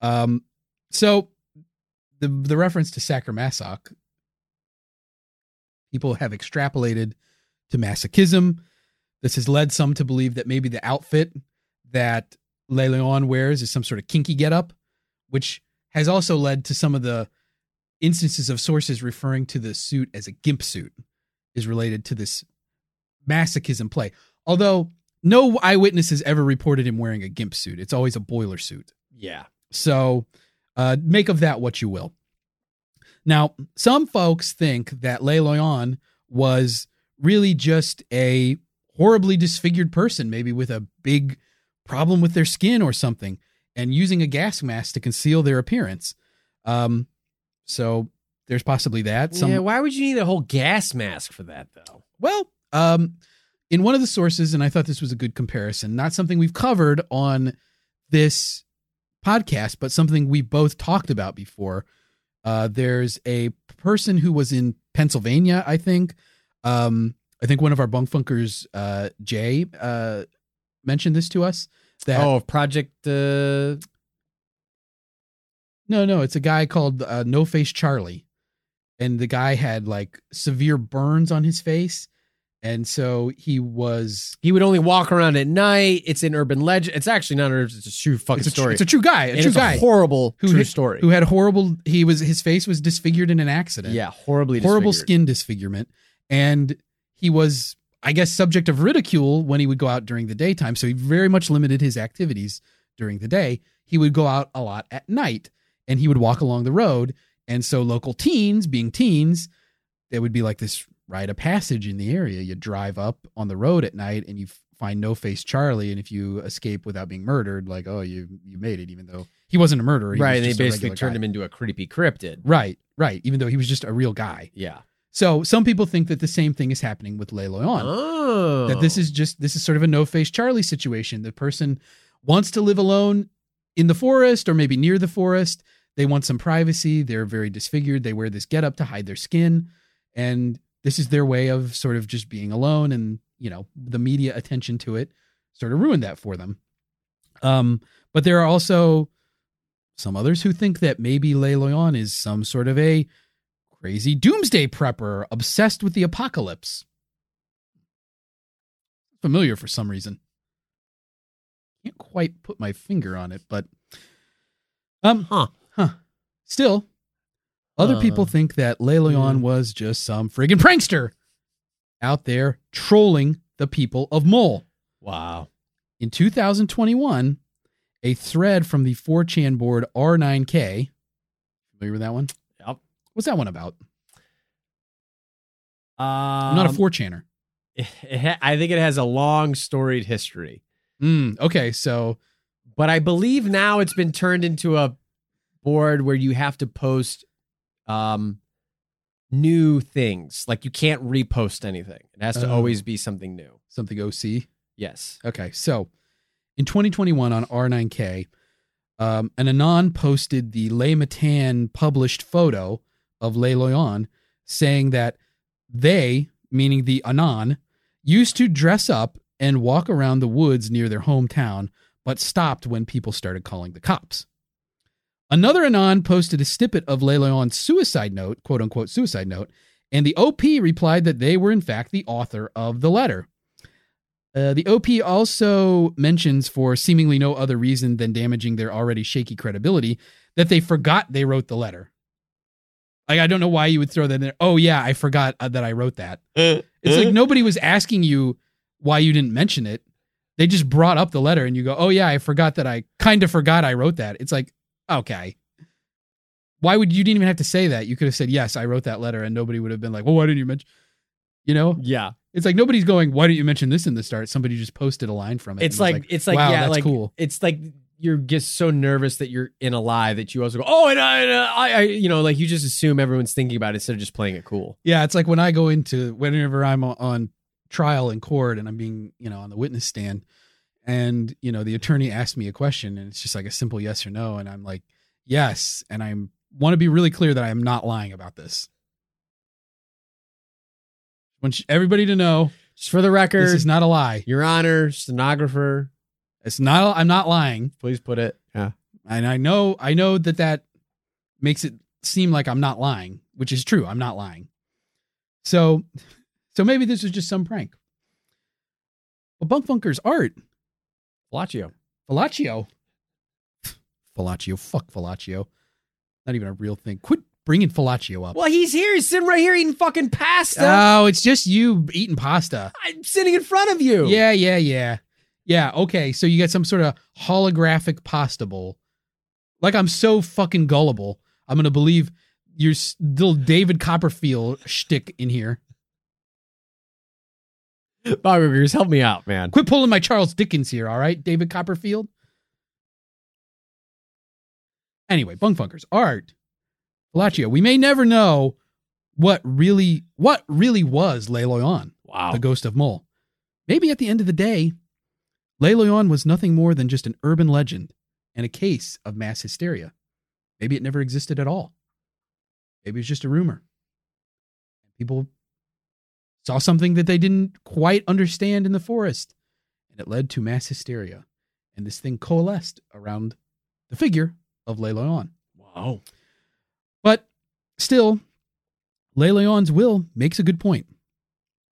Um, so the the reference to Sacher-Masoch, people have extrapolated to masochism. This has led some to believe that maybe the outfit that Le Loyon wears is some sort of kinky getup, which has also led to some of the instances of sources referring to the suit as a gimp suit is related to this masochism play. Although no eyewitnesses ever reported him wearing a gimp suit. It's always a boiler suit. yeah. So uh, make of that what you will. Now, some folks think that Le Loyon was really just a horribly disfigured person, maybe with a big problem with their skin or something, and using a gas mask to conceal their appearance. Um, so there's possibly that. Some, yeah. Why would you need a whole gas mask for that, though? well, um, in one of the sources, and I thought this was a good comparison, not something we've covered on this podcast, but something we both talked about before. Uh, there's a person who was in Pennsylvania, I think. Um, I think one of our bunk funkers, uh, Jay, uh, mentioned this to us. That oh, Project. Uh, no, no, it's a guy called uh, No Face Charlie, and the guy had like severe burns on his face, and so he was. he would only walk around at night. It's an urban legend. It's actually not an urban. It's a true fucking It's a, story. it's a true guy, a and true it's guy a horrible who true hit- story. who had horrible. He was his face was disfigured in an accident. yeah, horribly horrible disfigured. skin disfigurement, and he was, I guess, subject of ridicule when he would go out during the daytime. So he very much limited his activities during the day. He would go out a lot at night, and he would walk along the road. And so local teens, being teens, there would be like this rite of passage in the area. You drive up on the road at night, and you find No Face Charlie, and if you escape without being murdered, like oh you you made it, even though he wasn't a murderer. He Right, and they basically turned guy. him into a creepy cryptid. Right, right. Even though he was just a real guy. Yeah. So some people think that the same thing is happening with Le Loyon. Oh, That this is just this is sort of a no face Charlie situation. The person wants to live alone in the forest or maybe near the forest. They want some privacy. They're very disfigured. They wear this getup to hide their skin, and this is their way of sort of just being alone. And you know, the media attention to it sort of ruined that for them. Um, but there are also some others who think that maybe Le Loyon is some sort of a crazy doomsday prepper obsessed with the apocalypse. Familiar for some reason. Can't quite put my finger on it, but um Huh. huh. Still, other Uh. people think that Le Loyon Hmm. was just some friggin' prankster out there trolling the people of Mole. Wow. In 2021, a thread from the 4chan board R9K. Familiar with that one? Yep. What's that one about? Um, I'm not a 4chaner. ha- [LAUGHS] I think it has a long storied history, Mm, okay, so but I believe now it's been turned into a board where you have to post um new things. Like you can't repost anything. It has to Oh. always be something new. something OC. Yes. Okay, so in 2021 on R9K, um, an anon posted the Le Matin published photo of Le Loyon, saying that they, meaning the anon, used to dress up and walk around the woods near their hometown, but stopped when people started calling the cops. Another anon posted a snippet of Le Loyon's suicide note, quote unquote suicide note, and the OP replied that they were in fact the author of the letter. Uh, the OP also mentions, for seemingly no other reason than damaging their already shaky credibility, that they forgot they wrote the letter. Like, I don't know why you would throw that in there. Oh, yeah, I forgot uh, that I wrote that. It's like nobody was asking you why you didn't mention it. They just brought up the letter and you go, oh, yeah, I forgot that I kind of forgot I wrote that. It's like, okay. Why would you didn't even have to say that? You could have said, yes, I wrote that letter, and nobody would have been like, well, why didn't you mention? You know, Yeah. it's like nobody's going. Why didn't you mention this in the start? Somebody just posted a line from it. It's was like, it's like wow, yeah, that's like cool. it's like you're just so nervous that you're in a lie that you also go, oh, and I, and I, I, you know, like you just assume everyone's thinking about it instead of just playing it cool. Yeah, it's like when I go into whenever I'm on trial in court and I'm being, you know, on the witness stand, and you know the attorney asked me a question and it's just like a simple yes or no, and I'm like yes, and I want to be really clear that I am not lying about this. Want everybody to know Just for the record, this is not a lie. Your Honor, stenographer, It's not. I'm not lying. please put it. Yeah. and I know I know that that makes it seem like I'm not lying, which is true. I'm not lying. So, so maybe this was just some prank. Well, Bunk Funker's art, Falaccio. Falaccio, Falaccio, fuck Falaccio, not even a real thing. Quit bringing Falaccio up. Well, he's here. He's sitting right here eating fucking pasta. Oh, it's just you eating pasta. I'm sitting in front of you. Yeah, yeah, yeah. Yeah, okay. So you got some sort of holographic pasta bowl. Like I'm so fucking gullible. I'm going to believe your little David Copperfield shtick in here. [LAUGHS] Bob Rivers, help me out, man. Quit pulling my Charles Dickens here, all right, David Copperfield? Anyway, Bunk Funkers, art. Falaccio, we may never know what really what really was Le Loyon. Wow. the ghost of Mole. Maybe at the end of the day, Le Loyon was nothing more than just an urban legend and a case of mass hysteria. Maybe it never existed at all. Maybe it was just a rumor. People saw something that they didn't quite understand in the forest, and it led to mass hysteria. And this thing coalesced around the figure of Le Loyon. wow. But still, Le Loyon's will makes a good point.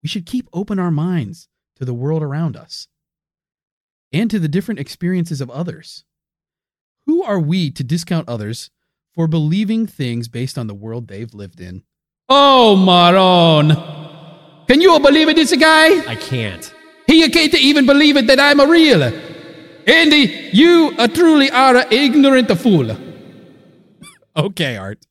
We should keep open our minds to the world around us and to the different experiences of others. Who are we to discount others for believing things based on the world they've lived in? Oh, Maron! Can you believe it, this guy? I can't. He can't even believe it that I'm a real. Andy, you are truly are an ignorant fool. Okay, Art.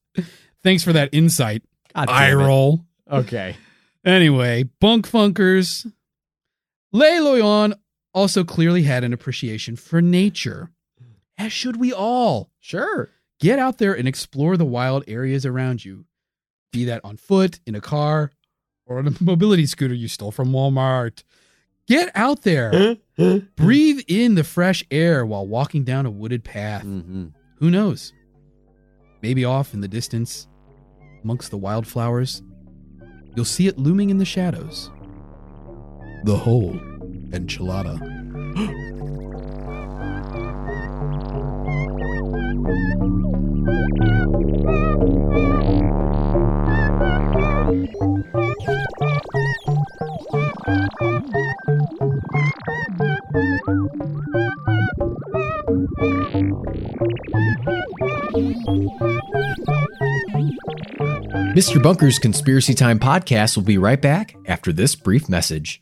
Thanks for that insight. God Eye roll. Okay. Anyway, Bunk Funkers. Le Loyon also clearly had an appreciation for nature, as should we all. Sure. Get out there and explore the wild areas around you, be that on foot, in a car, or a mobility scooter you stole from Walmart. Get out there. Breathe in the fresh air while walking down a wooded path. Mm-hmm. Who knows? Maybe off in the distance, amongst the wildflowers, you'll see it looming in the shadows. The whole enchilada. [GASPS] Mr. Bunker's Conspiracy Time podcast will be right back after this brief message.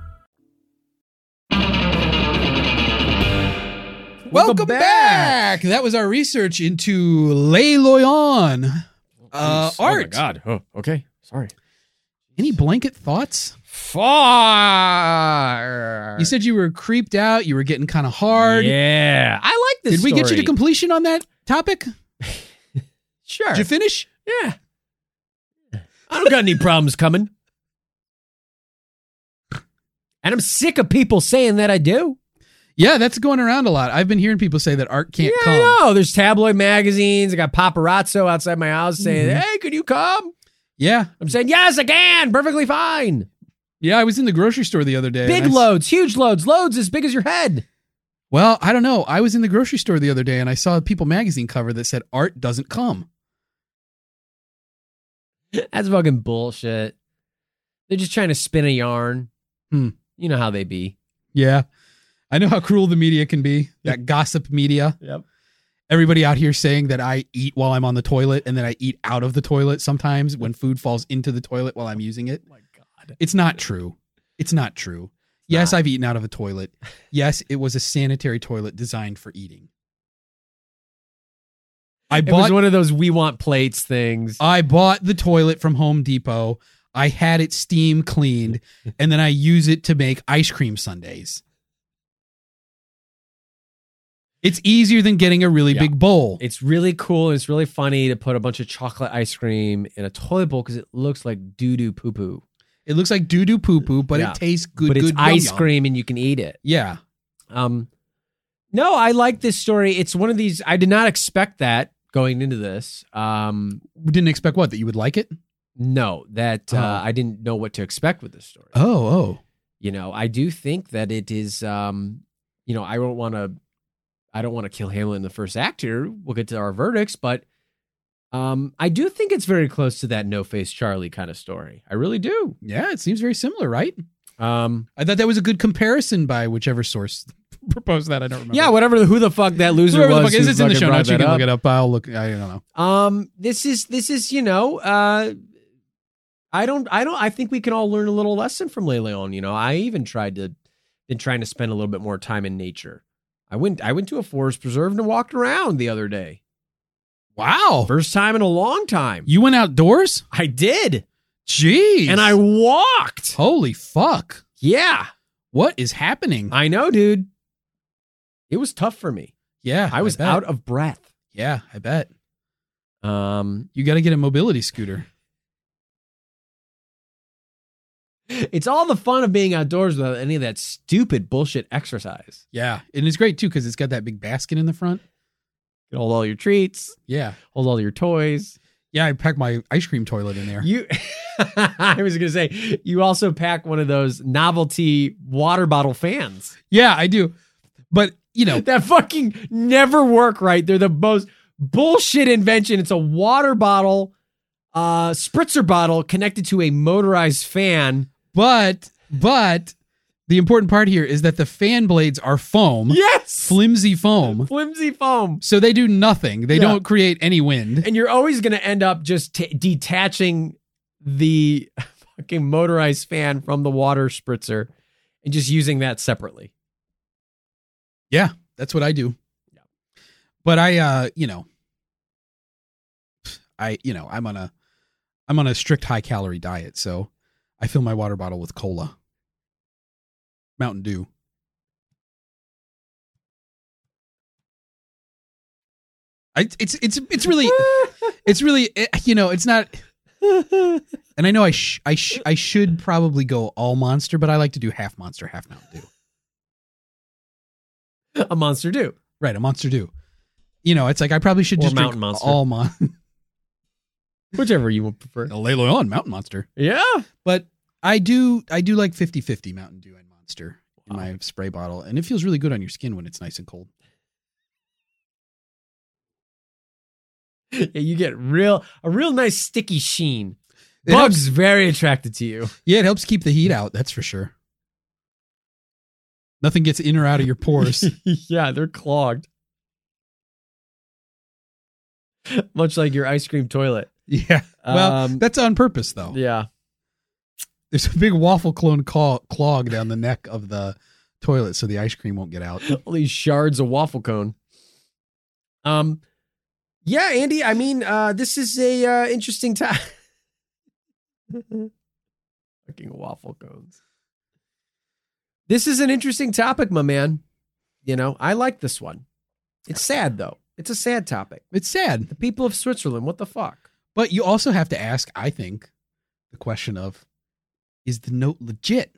Welcome back. That was our research into Le Loyon. Uh, Oh my art. God. Oh, okay. Sorry. Any blanket thoughts? Far. You said you were creeped out. You were getting kind of hard. Yeah, I like this. Did we get you to completion on that topic? [LAUGHS] Sure. Did you finish? Yeah. I don't got any problems coming. And I'm sick of people saying that I do. Yeah, that's going around a lot. I've been hearing people say that art can't yeah, come. I know. There's tabloid magazines. I got paparazzo outside my house saying, Mhm. "Hey, could you come?" Yeah, I'm saying, "Yes, I can. Perfectly fine." yeah. I was in the grocery store the other day. Big and I s- loads, huge loads, loads as big as your head. Well, I don't know. I was in the grocery store the other day and I saw a People magazine cover that said art doesn't come. That's fucking bullshit. They're just trying to spin a yarn. Hmm. You know how they be. Yeah. I know how cruel the media can be. That gossip media. Yep. Everybody out here saying that I eat while I'm on the toilet and then I eat out of the toilet sometimes when food falls into the toilet while I'm using it. Oh my God. It's not true. It's not true. Yes, not. I've eaten out of a toilet. [LAUGHS] Yes, it was a sanitary toilet designed for eating. I It was bought one of those we want plates things. I bought the toilet from Home Depot. I had it steam cleaned [LAUGHS] and then I use it to make ice cream sundaes. It's easier than getting a really Yeah. big bowl. It's really cool. It's really funny to put a bunch of chocolate ice cream in a toilet bowl because it looks like doo doo poo poo. It looks like doo doo poo poo, but Yeah. it tastes good. but it's good, yum, ice yum. cream and you can eat it. Yeah. Um, no, I like this story. It's one of these. I did not expect that going into this. Um, We didn't expect what that you would like it. no, that uh, Oh. I didn't know what to expect with this story. Oh, oh, You know, I do think that it is. Um, you know, I don't want to. I don't want to kill Hamlet in the first act here. We'll get to our verdicts, but um, I do think it's very close to that No Face Charlie kind of story. I really do. yeah. It seems very similar, right? Um, I thought that was a good comparison by whichever source [LAUGHS] proposed that. I don't remember. yeah, whatever. the- Who the fuck that loser Whoever the was? fuck is, in the show notes. You can up. look it up. I'll look. I don't know. Um, this is this is you know, uh, I don't I don't I think we can all learn a little lesson from Le Loyon. You know, I even tried to been trying to spend a little bit more time in nature. I went I went to a forest preserve and walked around the other day. Wow. First time in a long time. You went outdoors? I did, Jeez. and I walked. Holy fuck. Yeah, What is happening? I know, dude. It was tough for me. yeah. I was bet. out of breath. Yeah, I bet. Um, You got to get a mobility scooter. It's all the fun of being outdoors without any of that stupid bullshit exercise. Yeah. And it's great too because it's got that big basket in the front. You hold all your treats, Yeah. hold all your toys. Yeah. I pack my ice cream toilet in there. You, [LAUGHS] I was gonna say, you also pack one of those novelty water bottle fans Yeah, I do. But, you know, that fucking never work. Right? They're the most bullshit invention. It's a water bottle, uh, spritzer bottle connected to a motorized fan. But, but the important part here is that the fan blades are foam, Yes, flimsy foam. flimsy foam. So they do nothing. They Yeah. don't create any wind. and you're always going to end up just t- detaching the [LAUGHS] fucking motorized fan from the water spritzer and just using that separately. Yeah, that's what I do. Yeah. But I uh, you know, I you know, I'm on a I'm on a strict high calorie diet, so I fill my water bottle with cola. Mountain Dew. I, it's it's it's really [LAUGHS] it's really eh, you know it's not [LAUGHS] and I know I sh- I sh- I should probably go all monster but I like to do half monster half Mountain Dew a monster do. Right, a Monster Dew. You know, it's like I probably should Or just drink Monster. all mon. Whichever you would prefer. Le Loyon Mountain Monster. Yeah. But I do I do like 50-50 Mountain Dew and Monster in Wow. my spray bottle, and it feels really good on your skin when it's nice and cold. yeah. You get real a real nice sticky sheen. It Bugs very attracted to you. Yeah, it helps keep the heat out. That's for sure. Nothing gets in or out of your pores. [LAUGHS] yeah, they're clogged. Much like your ice cream toilet. Yeah. Well, Um, that's on purpose though. Yeah. there's a big waffle clone claw, clog down the neck of the toilet, so the ice cream won't get out. [LAUGHS] All these shards of waffle cone. Um, yeah, Andy. I mean, uh, this is a uh, interesting time. [LAUGHS] Fucking waffle cones. This is an interesting topic, my man. You know, I like this one. It's sad though. It's a sad topic. It's sad, The people of Switzerland, what the fuck? But you also have to ask. I think the question of is the note legit,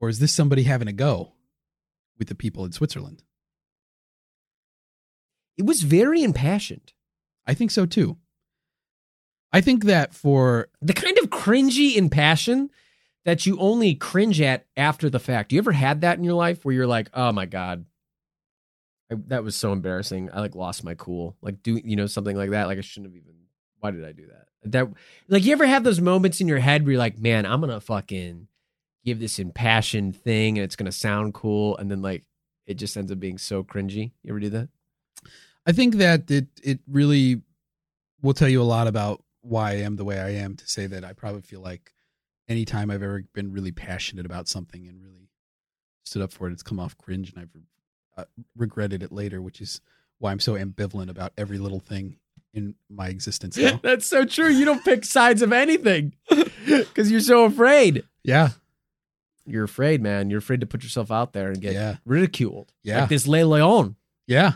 or is this somebody having a go with the people in Switzerland? It was very impassioned. I think so too. I think that for The kind of cringy impassion that you only cringe at after the fact. You ever had that in your life where you're like, oh my God, I, that was so embarrassing. I like lost my cool. Like do you know something like that? Like I shouldn't have even. Why did I do that? That like you ever have those moments in your head where you're like, man, I'm gonna fucking give this impassioned thing and it's gonna sound cool, and then like it just ends up being so cringy. You ever do that? I think that it it really will tell you a lot about why I am the way I am to say that I probably feel like anytime I've ever been really passionate about something and really stood up for it, it's come off cringe and I've uh, regretted it later, which is why I'm so ambivalent about every little thing in my existence now. [LAUGHS] That's so true. You don't pick sides of anything [LAUGHS] because you're so afraid. yeah. You're afraid, man. You're afraid to put yourself out there and get Yeah. ridiculed. Yeah. Like this Le Loyon. Yeah.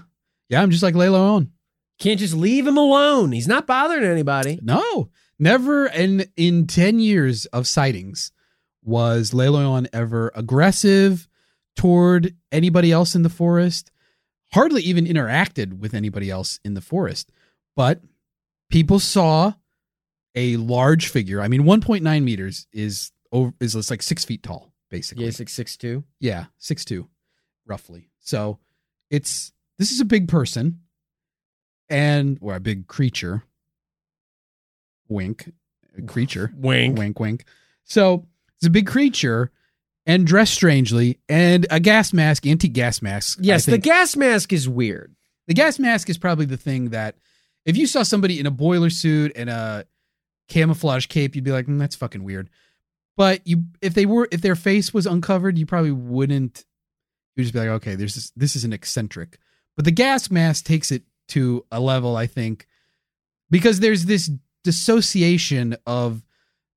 Yeah. I'm just like Le on. Can't just leave him alone. He's not bothering anybody. No, never in in ten years of sightings was Le Loyon ever aggressive toward anybody else in the forest. Hardly even interacted with anybody else in the forest. But people saw a large figure. I mean, 1.9 meters is over is it's like six feet tall, basically. Yeah, he's like six two. Yeah, six two, roughly. So it's this is a big person, and or a big creature. Wink, creature. Wink. Wink, wink. So it's a big creature, and dressed strangely, and a gas mask, anti-gas mask. Yes, the gas mask is weird. the gas mask is probably the thing that if you saw somebody in a boiler suit and a camouflage cape, you'd be like, "Mm, "That's fucking weird." But you, if they were, if their face was uncovered, you probably wouldn't. You'd just be like, "Okay, there's this. This is an eccentric." But the gas mask takes it to a level, I think, because there's this dissociation of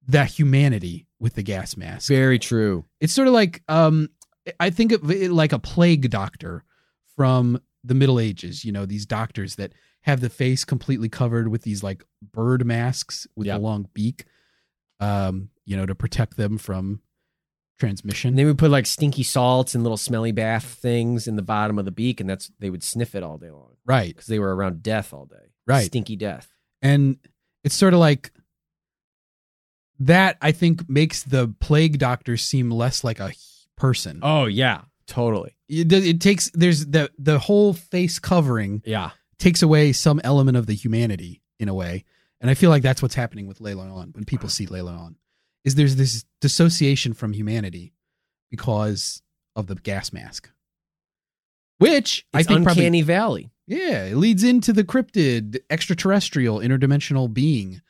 that humanity with the gas mask. Very true. It's sort of like um I think of it like a plague doctor from the Middle Ages, you know, these doctors that have the face completely covered with these like bird masks with Yeah. a long beak um you know to protect them from transmission. And they would put like stinky salts and little smelly bath things in the bottom of the beak, and that's they would sniff it all day long right. because they were around death all day. Right. Stinky death. And it's sort of like that I think makes the plague doctor seem less like a person. Oh yeah, totally. It, it takes there's the the whole face covering Yeah. takes away some element of the humanity in a way. And I feel like that's what's happening with Layla on when people see Layla on. Is there's this dissociation from humanity because of the gas mask. Which I It's think probably uncanny valley. yeah, it leads into the cryptid, extraterrestrial, interdimensional being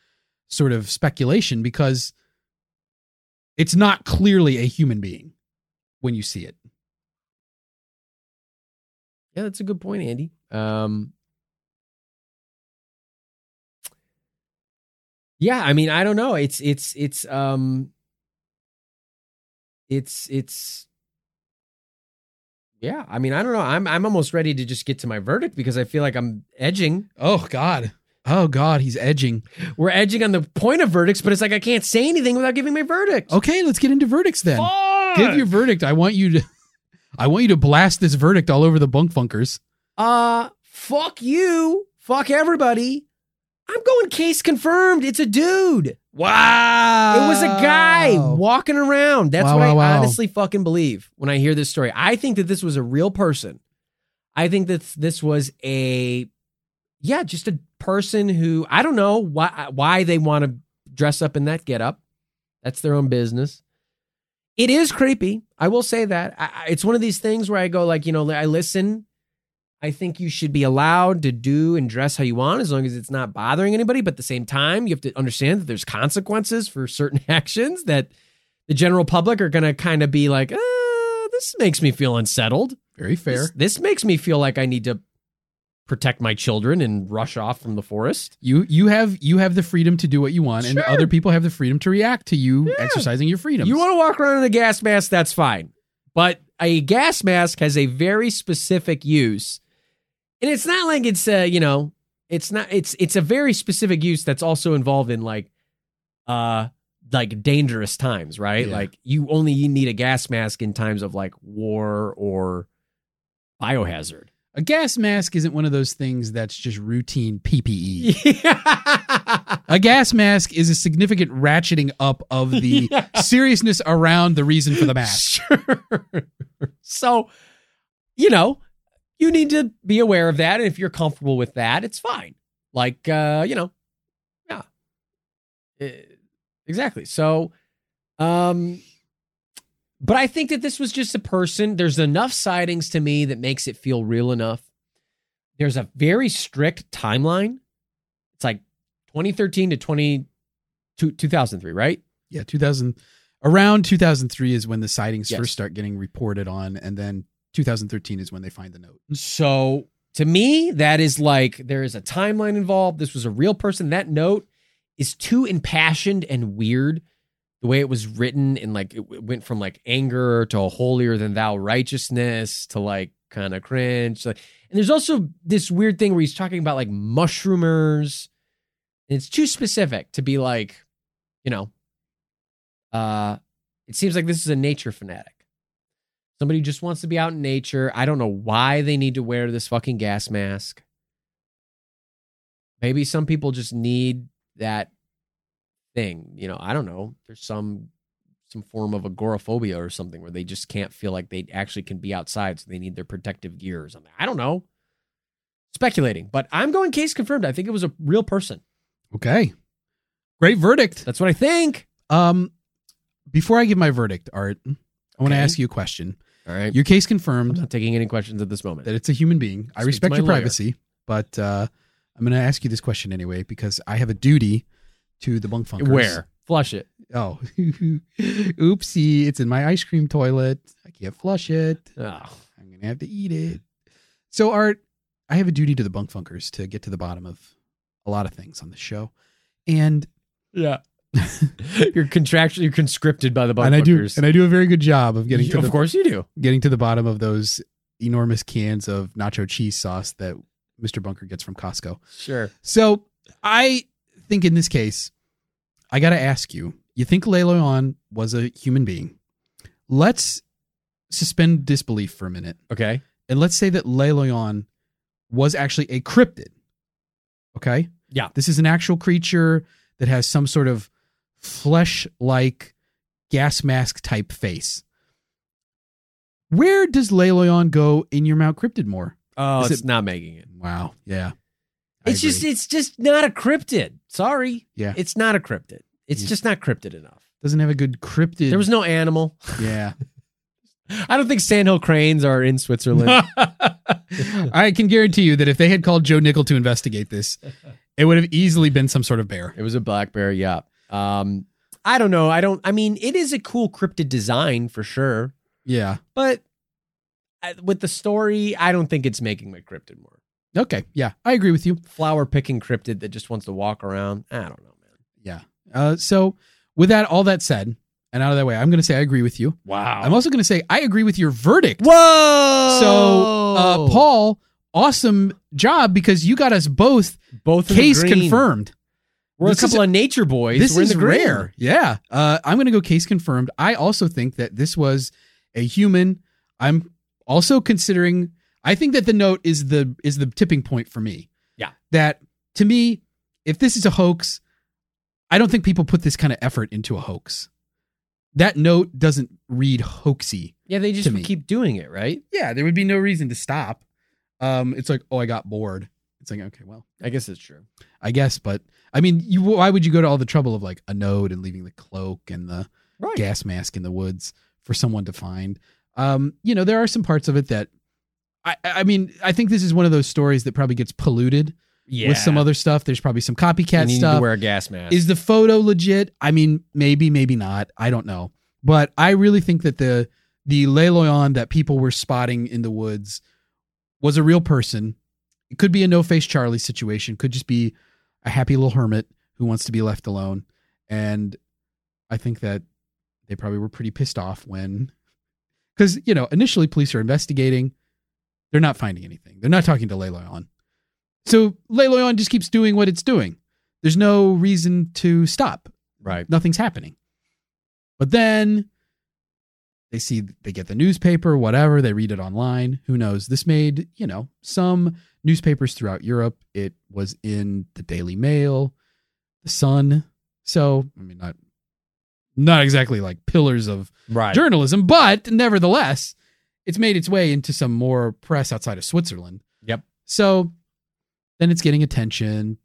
sort of speculation because it's not clearly a human being when you see it. Yeah, that's a good point, Andy. Um, yeah, I mean, I don't know. It's it's it's um, it's it's. Yeah, I mean, I don't know. I'm I'm almost ready to just get to my verdict because I feel like I'm edging. Oh God. Oh God, he's edging. We're edging on the point of verdicts, but it's like I can't say anything without giving my verdict. Okay, let's get into verdicts then. Fuck! Give your verdict. I want you to [LAUGHS] I want you to blast this verdict all over the bunk funkers. Uh, fuck you. Fuck everybody. I'm going case confirmed. It's a dude. Wow. It was a guy walking around. That's Wow, what I wow, wow. honestly fucking believe when I hear this story. I think that this was a real person. I think that this was a, yeah, just a person who I don't know why why they want to dress up in that getup. That's their own business. It is creepy. I will say that. I, it's one of these things where I go like, you know, I listen. I think you should be allowed to do and dress how you want as long as it's not bothering anybody. But at the same time, you have to understand that there's consequences for certain [LAUGHS] actions that the general public are going to kind of be like, uh, this makes me feel unsettled. Very fair. This, this makes me feel like I need to protect my children and rush off from the forest. You you have you have the freedom to do what you want, and other people have the freedom to react to you Yeah. exercising your freedom. You want to walk around in a gas mask, that's fine. But a gas mask has a very specific use. And it's not like it's uh, you know, it's not it's it's a very specific use that's also involved in like uh like dangerous times, right? Yeah. Like you only need a gas mask in times of like war or biohazard. A gas mask isn't one of those things that's just routine PPE. [LAUGHS] Yeah. A gas mask is a significant ratcheting up of the [LAUGHS] Yeah. seriousness around the reason for the mask. Sure. so, you know, you need to be aware of that. And if you're comfortable with that, it's fine. Like, uh, you know, yeah. Eh, exactly. So, um, but I think that this was just a person. There's enough sightings to me that makes it feel real enough. There's a very strict timeline. It's like 2013 to 20, 2003, right? Yeah, 2000 around 2003 is when the sightings Yes. first start getting reported on and then 2013 is when they find the note. So to me, that is like there is a timeline involved. This was a real person. That note is too impassioned and weird. The way it was written and like it went from like anger to a holier than thou righteousness to like kind of cringe. Like, and there's also this weird thing where he's talking about like mushroomers. And it's too specific to be like, you know, uh, it seems like this is a nature fanatic. Somebody just wants to be out in nature. I don't know why they need to wear this fucking gas mask. Maybe some people just need that thing. You know, I don't know. There's some some form of agoraphobia or something where they just can't feel like they actually can be outside, so they need their protective gear or something. I don't know. Speculating, but I'm going case confirmed. I think it was a real person. Okay. Great verdict. That's what I think. Um before I give my verdict, Art, I want to ask you a question. All right. Your case I'm confirmed not taking any questions at this moment. that it's a human being. I Speak to respect your lawyer. privacy, but uh, I'm going to ask you this question anyway because I have a duty to the bunk funkers. Where? Flush it. Oh, [LAUGHS] oopsie! It's in my ice cream toilet. I can't flush it. Oh. I'm gonna have to eat it. So, Art, I have a duty to the bunk funkers to get to the bottom of a lot of things on the show, and Yeah. [LAUGHS] you're contractually you're conscripted by the and I do and I do a very good job of getting to of course you do. getting to the bottom of those enormous cans of nacho cheese sauce that Mr. Bunker gets from Costco. Sure. So I think in this case, I got to ask you: You think Le Loyon was a human being? Let's suspend disbelief for a minute, Okay. and let's say that Le Loyon was actually a cryptid. Okay. Yeah. This is an actual creature that has some sort of flesh-like gas mask type face. Where does Le Loyon go in your Mount Cryptid more? Oh, Is it's it- not making it. Wow. Yeah. It's just it's just not a cryptid. Sorry. Yeah. It's not a cryptid. It's Yeah. just not cryptid enough. doesn't have a good cryptid. There was no animal. [LAUGHS] yeah. [LAUGHS] I don't think sandhill cranes are in Switzerland. [LAUGHS] I can guarantee you that if they had called Joe Nickell to investigate this, it would have easily been some sort of bear. it was a black bear, yeah. Um I don't know. I don't I mean, it is a cool cryptid design for sure, Yeah. but with the story, I don't think it's making my cryptid more. Okay. Yeah. I agree with you. Flower picking cryptid that just wants to walk around. I don't know, man. Yeah. Uh, so, with that, all that said, and out of that way, I'm going to say I agree with you. Wow. I'm also going to say I agree with your verdict. Whoa! So, uh, Paul, awesome job because you got us both both case confirmed. We're This a couple is- of nature boys. This We're in is the green. rare. Yeah. Uh, I'm going to go case confirmed. I also think that this was a human. I'm also considering. I think that the note is the is the tipping point for me. Yeah. That to me, if this is a hoax, I don't think people put this kind of effort into a hoax. That note doesn't read hoaxy. Yeah, they just keep doing it, right? Yeah, there would be no reason to stop. Um, it's like, oh, I got bored. It's like, okay, well, I guess it's true. I guess, but I mean, you why would you go to all the trouble of like a note and leaving the cloak and the Right. gas mask in the woods for someone to find? Um, you know, there are some parts of it that I, I mean, I think this is one of those stories that probably gets polluted Yeah. with some other stuff. There's probably some copycat you need stuff. to wear a gas mask. Is the photo legit? I mean, maybe, maybe not. I don't know. But I really think that the the Le Loyon that people were spotting in the woods was a real person. It could be a no face Charlie situation. Could just be a happy little hermit who wants to be left alone. And I think that they probably were pretty pissed off when, because you know, initially police are investigating. They're not finding anything. They're not talking to Le Loyon. So Le Loyon just keeps doing what it's doing. There's no reason to stop. right. Nothing's happening. But then they see they get the newspaper, whatever, they read it online. Who knows? This made, you know, some newspapers throughout Europe. It was in the Daily Mail, the Sun. So, I mean, not not exactly like pillars of Right. journalism, but nevertheless, it's made its way into some more press outside of Switzerland. Yep. So then it's getting attention.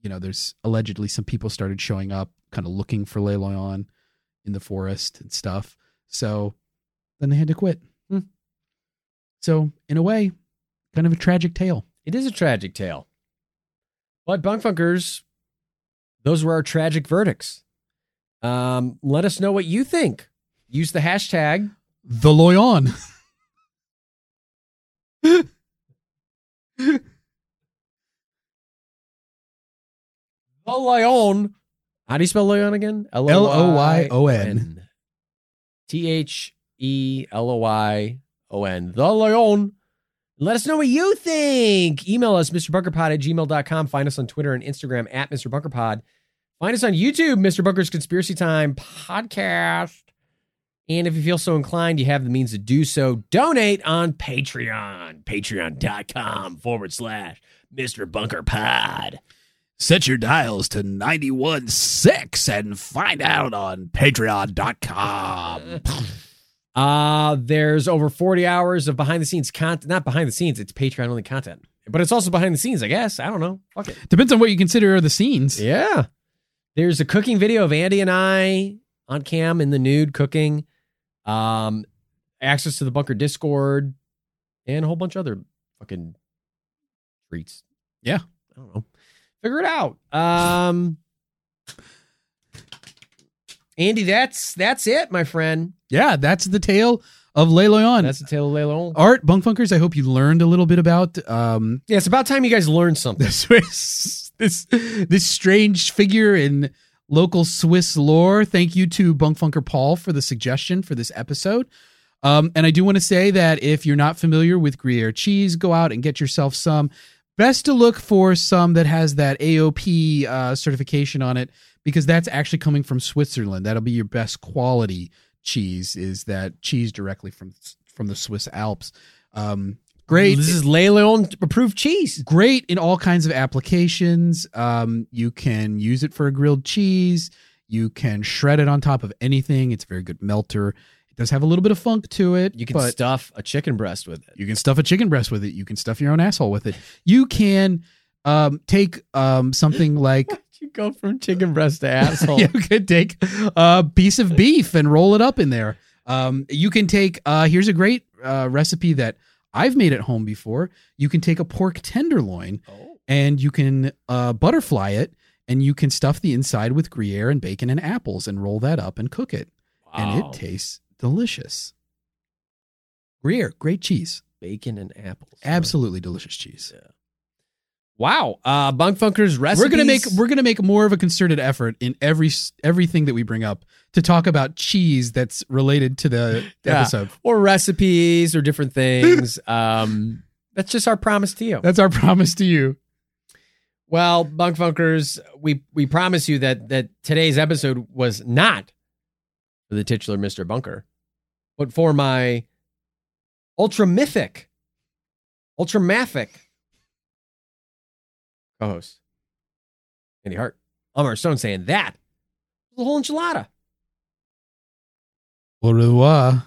You know, there's allegedly some people started showing up, kind of looking for Le Loyon in the forest and stuff. So then they had to quit. Hmm. So, in a way, kind of a tragic tale. It is a tragic tale. But Bunkfunkers, those were our tragic verdicts. Um, let us know what you think. Use the hashtag. The Loyon. [LAUGHS] The Lyon. How do you spell Lyon again? L-O-Y-O-N. T H E L O Y O N. The Lyon. Let us know what you think. Email us, MrBunkerPod at gmail.com. Find us on Twitter and Instagram at MrBunkerPod. Find us on YouTube, Mr. Bunker's Conspiracy Time Podcast. And if you feel so inclined, you have the means to do so. Donate on Patreon. Patreon.com forward slash Mr. Bunker Pod. Set your dials to 91.6 and find out on patreon.com. [LAUGHS] Uh, there's over 40 hours of behind the scenes content. Not behind the scenes, it's Patreon only content. But it's also behind the scenes, I guess. I don't know. Fuck it. Depends on what you consider the scenes. Yeah. There's a cooking video of Andy and I on cam in the nude cooking. Um, access to the bunker Discord and a whole bunch of other fucking treats. Yeah. I don't know. Figure it out. Um Andy, that's that's it, my friend. Yeah, that's the tale of Le. That's the tale of Le Loyon. Art, Bunkfunkers, I hope you learned a little bit about um, Yeah, it's about time you guys learned something. [LAUGHS] the Swiss, this, this strange figure in local Swiss lore. Thank you to Bunkfunker Paul for the suggestion for this episode. Um, and I do want to say that if you're not familiar with Gruyere cheese, go out and get yourself some. Best to look for some that has that AOP uh, certification on it because that's actually coming from Switzerland. That'll be your best quality cheese. Is that cheese directly from from the Swiss Alps? Um, great. This is Le Loyon approved cheese. great in all kinds of applications. Um, you can use it for a grilled cheese. You can shred it on top of anything. It's a very good melter. It does have a little bit of funk to it. You can but stuff a chicken breast with it. you can stuff a chicken breast with it. You can stuff your own asshole with it. You can um, take um, something [LAUGHS] like You go from chicken breast to asshole. [LAUGHS] you could take a piece of beef and roll it up in there. Um, you can take uh, here's a great uh, recipe that I've made at home before. You can take a pork tenderloin Oh. and you can uh, butterfly it and you can stuff the inside with Gruyere and bacon and apples and roll that up and cook it. And it tastes delicious. Gruyere, great cheese. bacon and apples. Absolutely delicious cheese. Wow. Uh Bunkfunkers recipes. We're gonna make we're gonna make more of a concerted effort in every everything that we bring up to talk about cheese that's related to the Yeah. episode. or recipes or different things. [LAUGHS] um that's just our promise to you. That's our promise to you. Well, Bunk Bunkfunkers, we we promise you that that today's episode was not for the titular Mr. Bunker, but for my ultra mythic, ultra mathic co-host, Andy Hart. I'm Stone saying that was a whole enchilada. Au revoir.